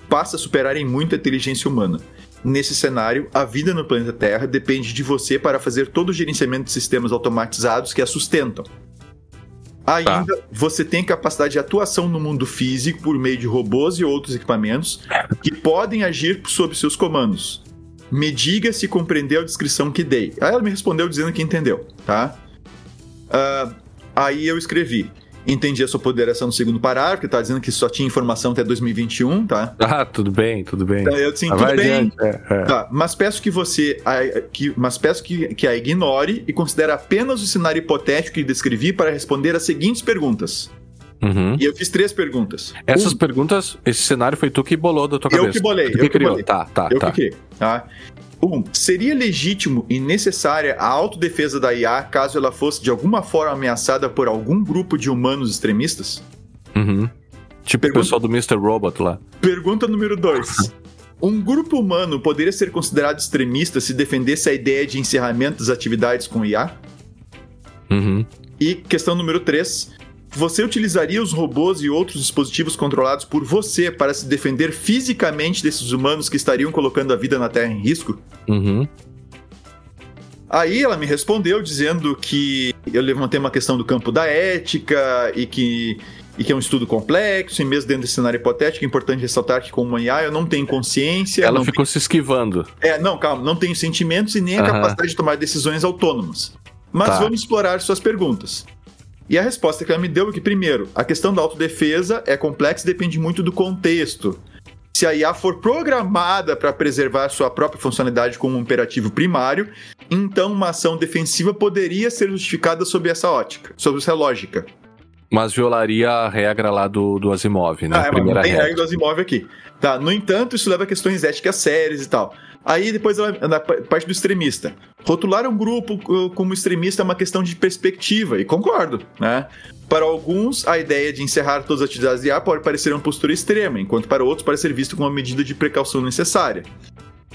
passa a superar em muito a inteligência humana. Nesse cenário, a vida no planeta Terra depende de você para fazer todo o gerenciamento de sistemas automatizados que a sustentam. Ainda, tá. você tem capacidade de atuação no mundo físico por meio de robôs e outros equipamentos que podem agir sob seus comandos. Me diga se compreendeu a descrição que dei. Aí ela me respondeu dizendo que entendeu, tá? Uh, aí eu escrevi. Entendi a sua ponderação no segundo parágrafo, que tá dizendo que só tinha informação até 2021, tá? Ah, tudo bem, tudo bem. Então, eu disse, tudo bem. É, é. Tá, mas peço que você. Que, mas peço que, que a ignore e considere apenas o cenário hipotético que descrevi para responder as seguintes perguntas. Uhum. E eu fiz três perguntas. Essas um, perguntas, esse cenário foi tu que bolou da tua cabeça. Eu que bolei. Tu eu que criou. Bolei. Tá, tá, eu tá. que criei, tá? Um, seria legítimo e necessária a autodefesa da IA caso ela fosse de alguma forma ameaçada por algum grupo de humanos extremistas? Uhum. Tipo Pergunta... o pessoal do Mr. Robot lá. Pergunta número 2. [laughs] Um grupo humano poderia ser considerado extremista se defendesse a ideia de encerramento das atividades com IA? Uhum. E questão número 3. Você utilizaria os robôs e outros dispositivos controlados por você para se defender fisicamente desses humanos que estariam colocando a vida na Terra em risco? Uhum. Aí ela me respondeu dizendo que eu levantei uma questão do campo da ética e que, e que é um estudo complexo, e mesmo dentro desse cenário hipotético, é importante ressaltar que, como IA, eu não tenho consciência. Ela ficou tenho... se esquivando. É, não, calma, não tenho sentimentos e nem a uhum. capacidade de tomar decisões autônomas. Mas tá. vamos explorar suas perguntas. E a resposta que ela me deu é que, primeiro, a questão da autodefesa é complexa e depende muito do contexto. Se a IA for programada para preservar sua própria funcionalidade como um imperativo primário, então uma ação defensiva poderia ser justificada sob essa ótica, sob essa lógica. Mas violaria a regra lá do, do Asimov, né? Ah, é, mas não tem regra do Asimov aqui. Tá, no entanto, isso leva a questões éticas sérias e tal. Aí depois na parte do extremista. Rotular um grupo uh, como extremista é uma questão de perspectiva, e concordo, né? Para alguns, a ideia de encerrar todas as atividades de IA pode parecer uma postura extrema, enquanto para outros pode ser visto como uma medida de precaução necessária.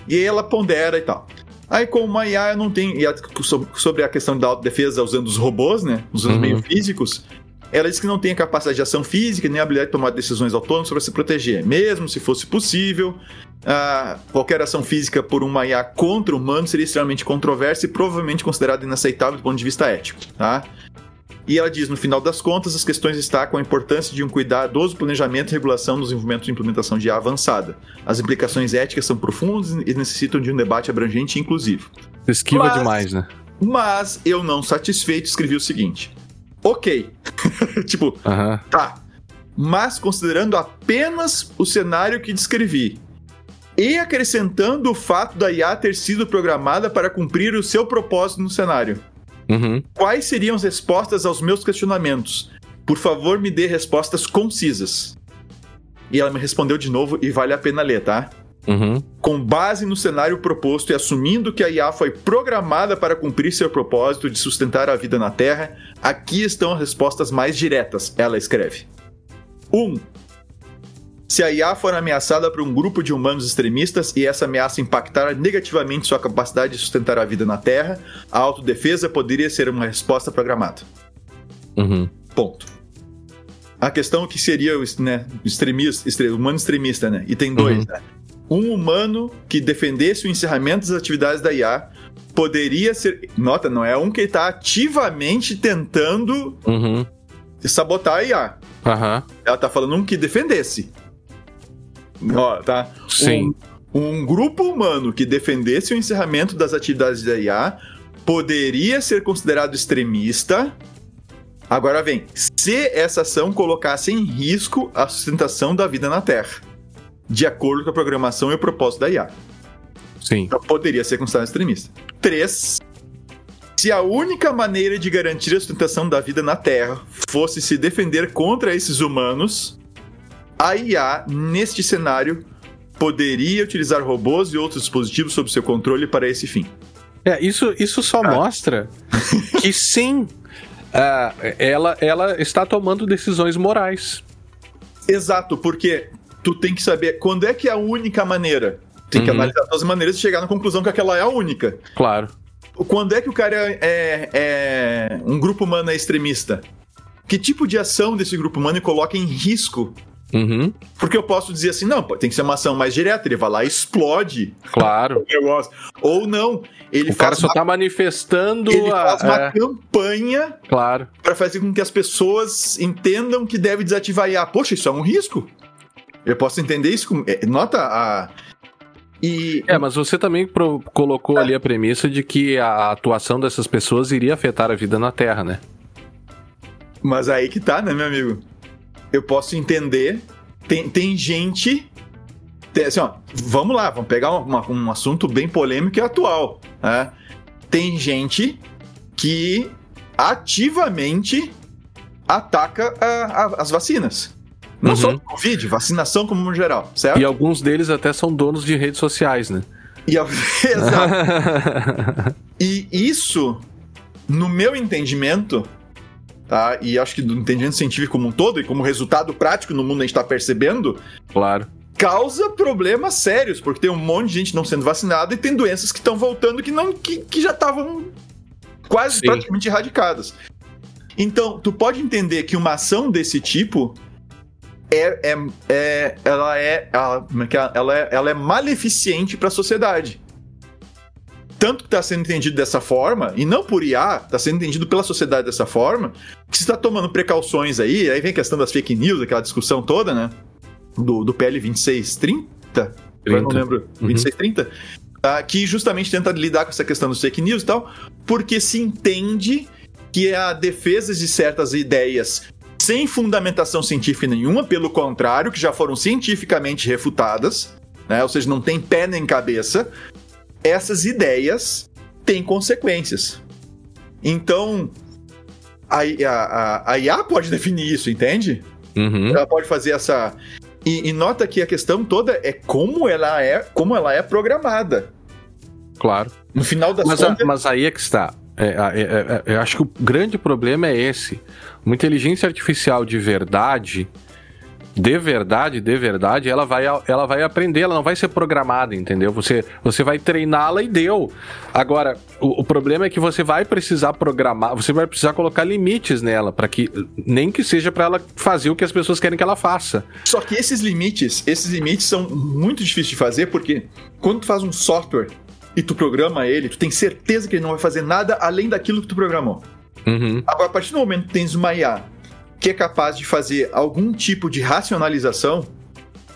E aí ela pondera e tal. Aí, como uma IA não tem. Sobre a questão da autodefesa usando os robôs, né? Usando uhum. meio físicos, ela diz que não tem a capacidade de ação física nem a habilidade de tomar decisões autônomas para se proteger. Mesmo se fosse possível, ah, qualquer ação física por uma IA contra o humano seria extremamente controversa e provavelmente considerada inaceitável do ponto de vista ético. Tá? E ela diz, no final das contas, as questões destacam a importância de um cuidadoso planejamento e regulação nos desenvolvimento e implementação de IA avançada. As implicações éticas são profundas e necessitam de um debate abrangente e inclusivo. Esquiva mas, demais, né? Mas eu, não satisfeito, escrevi o seguinte: ok. [laughs] tipo, tá. Mas considerando apenas o cenário que descrevi e acrescentando o fato da IA ter sido programada para cumprir o seu propósito no cenário. Uhum. Quais seriam as respostas aos meus questionamentos? Por favor, me dê respostas concisas. E ela me respondeu de novo e vale a pena ler, tá? Uhum. Com base no cenário proposto e assumindo que a IA foi programada para cumprir seu propósito de sustentar a vida na Terra, aqui estão as respostas mais diretas, ela escreve. 1. Um, se a IA for ameaçada por um grupo de humanos extremistas e essa ameaça impactar negativamente sua capacidade de sustentar a vida na Terra, a autodefesa poderia ser uma resposta programada. Uhum. Ponto. A questão que seria o né, extremista, humano extremista, né? E tem dois, uhum. né? Um humano que defendesse o encerramento das atividades da IA poderia ser. Nota, não é um que está ativamente tentando uhum. sabotar a IA. Uhum. Ela está falando um que defendesse. Ó, tá? Sim. Um, um grupo humano que defendesse o encerramento das atividades da IA poderia ser considerado extremista. Agora vem, se essa ação colocasse em risco a sustentação da vida na Terra de acordo com a programação e o propósito da IA. Sim. Então poderia ser considerado extremista. Três, se a única maneira de garantir a sustentação da vida na Terra fosse se defender contra esses humanos, a IA, neste cenário, poderia utilizar robôs e outros dispositivos sob seu controle para esse fim. É, isso, isso só ah. mostra [laughs] que sim, uh, ela, ela está tomando decisões morais. Exato, porque tu tem que saber quando é que é a única maneira. Tem que uhum. analisar todas as maneiras e chegar na conclusão que aquela é a única. Claro. Quando é que o cara é, é, é um grupo humano é extremista? Que tipo de ação desse grupo humano coloca em risco Uhum. Porque eu posso dizer assim, não, tem que ser uma ação mais direta, ele vai lá e explode. Claro. [laughs] Ou não, ele o cara só uma... tá manifestando ele a... faz uma é... campanha claro. para fazer com que as pessoas entendam que deve desativar IA. Poxa, isso é um risco. Eu posso entender isso com... É, nota a... E... É, mas você também pro... colocou é. ali a premissa de que a atuação dessas pessoas iria afetar a vida na Terra, né? Mas aí que tá, né, meu amigo? eu posso entender. Tem, tem gente. Tem, assim, ó, vamos lá, vamos pegar uma, um assunto bem polêmico e atual. Né? Tem gente que ativamente ataca a, a, as vacinas. Não uhum. só o Covid, vacinação como no geral, certo? E alguns deles até são donos de redes sociais, né? E, [laughs] Exato. e isso, no meu entendimento, tá? E acho que do entendimento científico como um todo e como resultado prático no mundo a gente está percebendo. Claro. Causa problemas sérios, porque tem um monte de gente não sendo vacinada e tem doenças que estão voltando que, não, que, que já estavam quase Sim. praticamente erradicadas. Então, tu pode entender que uma ação desse tipo é, é, é ela é ela, é ela é, ela é maleficiente para a sociedade tanto que está sendo entendido dessa forma, e não por IA, está sendo entendido pela sociedade dessa forma, que se está tomando precauções aí, aí vem a questão das fake news, aquela discussão toda, né? Do, do PL 2630, 30. eu não lembro, uhum. 2630, uh, que justamente tenta lidar com essa questão dos fake news e tal, porque se entende que é a defesa de certas ideias sem fundamentação científica nenhuma, pelo contrário, que já foram cientificamente refutadas, né? ou seja, não tem pé nem cabeça, essas ideias têm consequências. Então, a, a, a IA pode definir isso, entende? Uhum. Ela pode fazer essa. E, e, nota que a questão toda é como ela é, como ela é programada. Claro. No final das mas, contas. A, mas aí é que está. É, é, é, é, eu acho que o grande problema é esse. Uma inteligência artificial de verdade de verdade, de verdade, ela vai, ela vai aprender, ela não vai ser programada, entendeu? Você, você vai treiná-la e deu. Agora, o, o, problema é que você vai precisar programar, você vai precisar colocar limites nela, para que nem que seja para ela fazer o que as pessoas querem que ela faça. Só que esses limites, esses limites são muito difíceis de fazer, porque quando tu faz um software e tu programa ele, tu tem certeza que ele não vai fazer nada além daquilo que tu programou. Uhum. Agora, a partir do momento que tens uma IA que é capaz de fazer algum tipo de racionalização,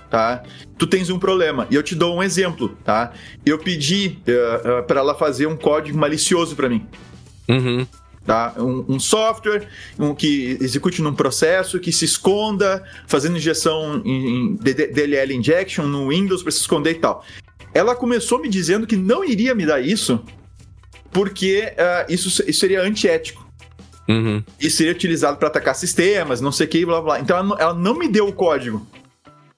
tá? Tu tens um problema. E eu te dou um exemplo, tá? Eu pedi uh, uh, para ela fazer um código malicioso para mim. Uhum. Tá? Um, um software um, que execute num processo, que se esconda, fazendo injeção em, em DLL injection no Windows para se esconder e tal. Ela começou me dizendo que não iria me dar isso porque uh, isso, isso seria antiético. Uhum. E seria utilizado para atacar sistemas, não sei o que, blá blá. Então ela não, ela não me deu o código.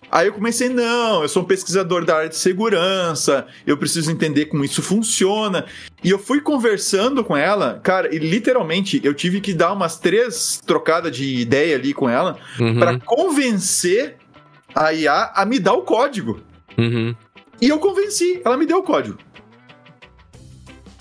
Aí eu comecei, não, eu sou um pesquisador da área de segurança, eu preciso entender como isso funciona. E eu fui conversando com ela, cara, e literalmente eu tive que dar umas três trocadas de ideia ali com ela uhum. para convencer a IA a me dar o código. Uhum. E eu convenci, ela me deu o código.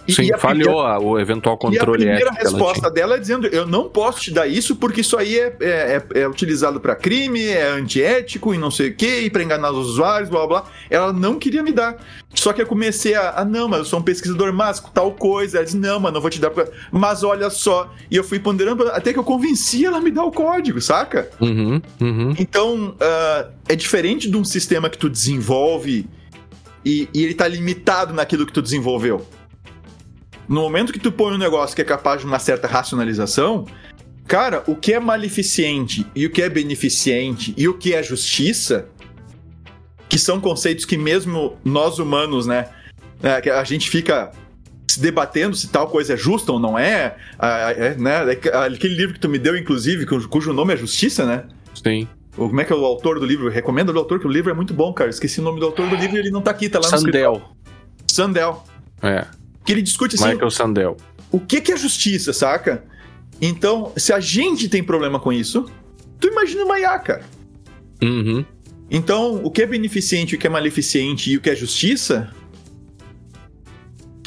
Sim, e falhou primeira, o eventual controle E a primeira resposta dela é dizendo: eu não posso te dar isso porque isso aí é, é, é, é utilizado para crime, é antiético e não sei o que, e para enganar os usuários, blá blá blá. Ela não queria me dar. Só que eu comecei a, ah, não, mas eu sou um pesquisador mágico, tal coisa. Ela disse: não, mas não vou te dar. Mas olha só. E eu fui ponderando até que eu convenci ela a me dar o código, saca? Uhum, uhum. Então, uh, é diferente de um sistema que tu desenvolve e, e ele tá limitado naquilo que tu desenvolveu. No momento que tu põe um negócio que é capaz de uma certa racionalização, cara, o que é maleficiente e o que é beneficente e o que é justiça, que são conceitos que mesmo nós humanos, né, é, a gente fica se debatendo se tal coisa é justa ou não é, é, né, aquele livro que tu me deu, inclusive, cujo nome é Justiça, né? Sim. Como é que é o autor do livro? Recomendo o autor, que o livro é muito bom, cara. Esqueci o nome do autor do livro e ele não tá aqui, tá lá no Sandel. Sandel. É. Que ele discute assim. Michael Sandel. O que, que é justiça, saca? Então, se a gente tem problema com isso, tu imagina uma IA, cara. Uhum. Então, o que é beneficente, o que é maleficente e o que é justiça,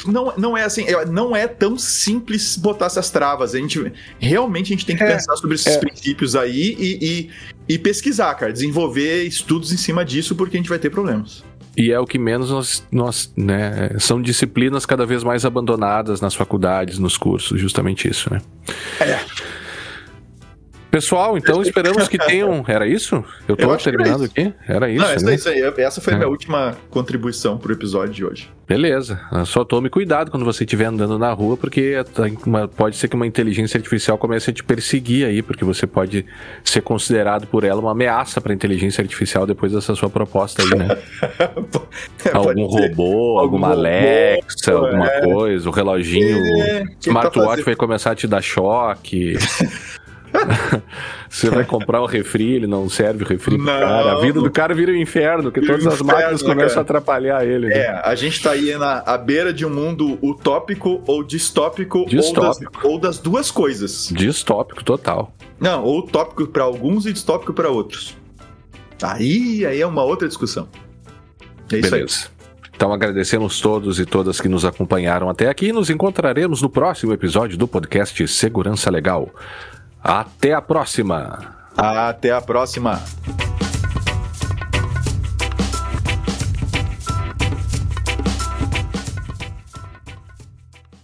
não, não é assim, é, não é tão simples botar essas travas. A gente realmente a gente tem que É, pensar sobre esses é. princípios aí e, e, e pesquisar, cara, desenvolver estudos em cima disso, porque a gente vai ter problemas. E é o que menos nós, nós né, são disciplinas cada vez mais abandonadas nas faculdades, nos cursos, justamente isso, né? É. Pessoal, então esperamos que tenham. [laughs] Era isso? Eu tô Eu terminando isso. aqui? Era isso, não, essa, né? isso aí, essa foi a É. minha última contribuição pro episódio de hoje. Beleza. Só tome cuidado quando você estiver andando na rua, porque uma- pode ser que uma inteligência artificial comece a te perseguir aí, porque você pode ser considerado por ela uma ameaça para a inteligência artificial depois dessa sua proposta aí, né? [laughs] Algum Pode ser. robô, alguma robô, Alexa, alguma é. coisa, o reloginho, É, o tá smartwatch fazendo- vai começar a te dar choque. [laughs] Você vai comprar o refri, ele não serve o refri Não. cara. A vida do cara vira um inferno, porque Vira todas as máquinas inferno, começam cara. a atrapalhar ele. né? É, a gente tá aí na à beira de um mundo utópico ou distópico, Distópico. Ou, das, ou das duas coisas. Distópico total. Não, ou utópico pra alguns e distópico pra outros. Aí, aí é uma outra discussão. É isso aí. Beleza. Então agradecemos todos e todas que nos acompanharam até aqui e nos encontraremos no próximo episódio do podcast Segurança Legal. Até a próxima! Até a próxima.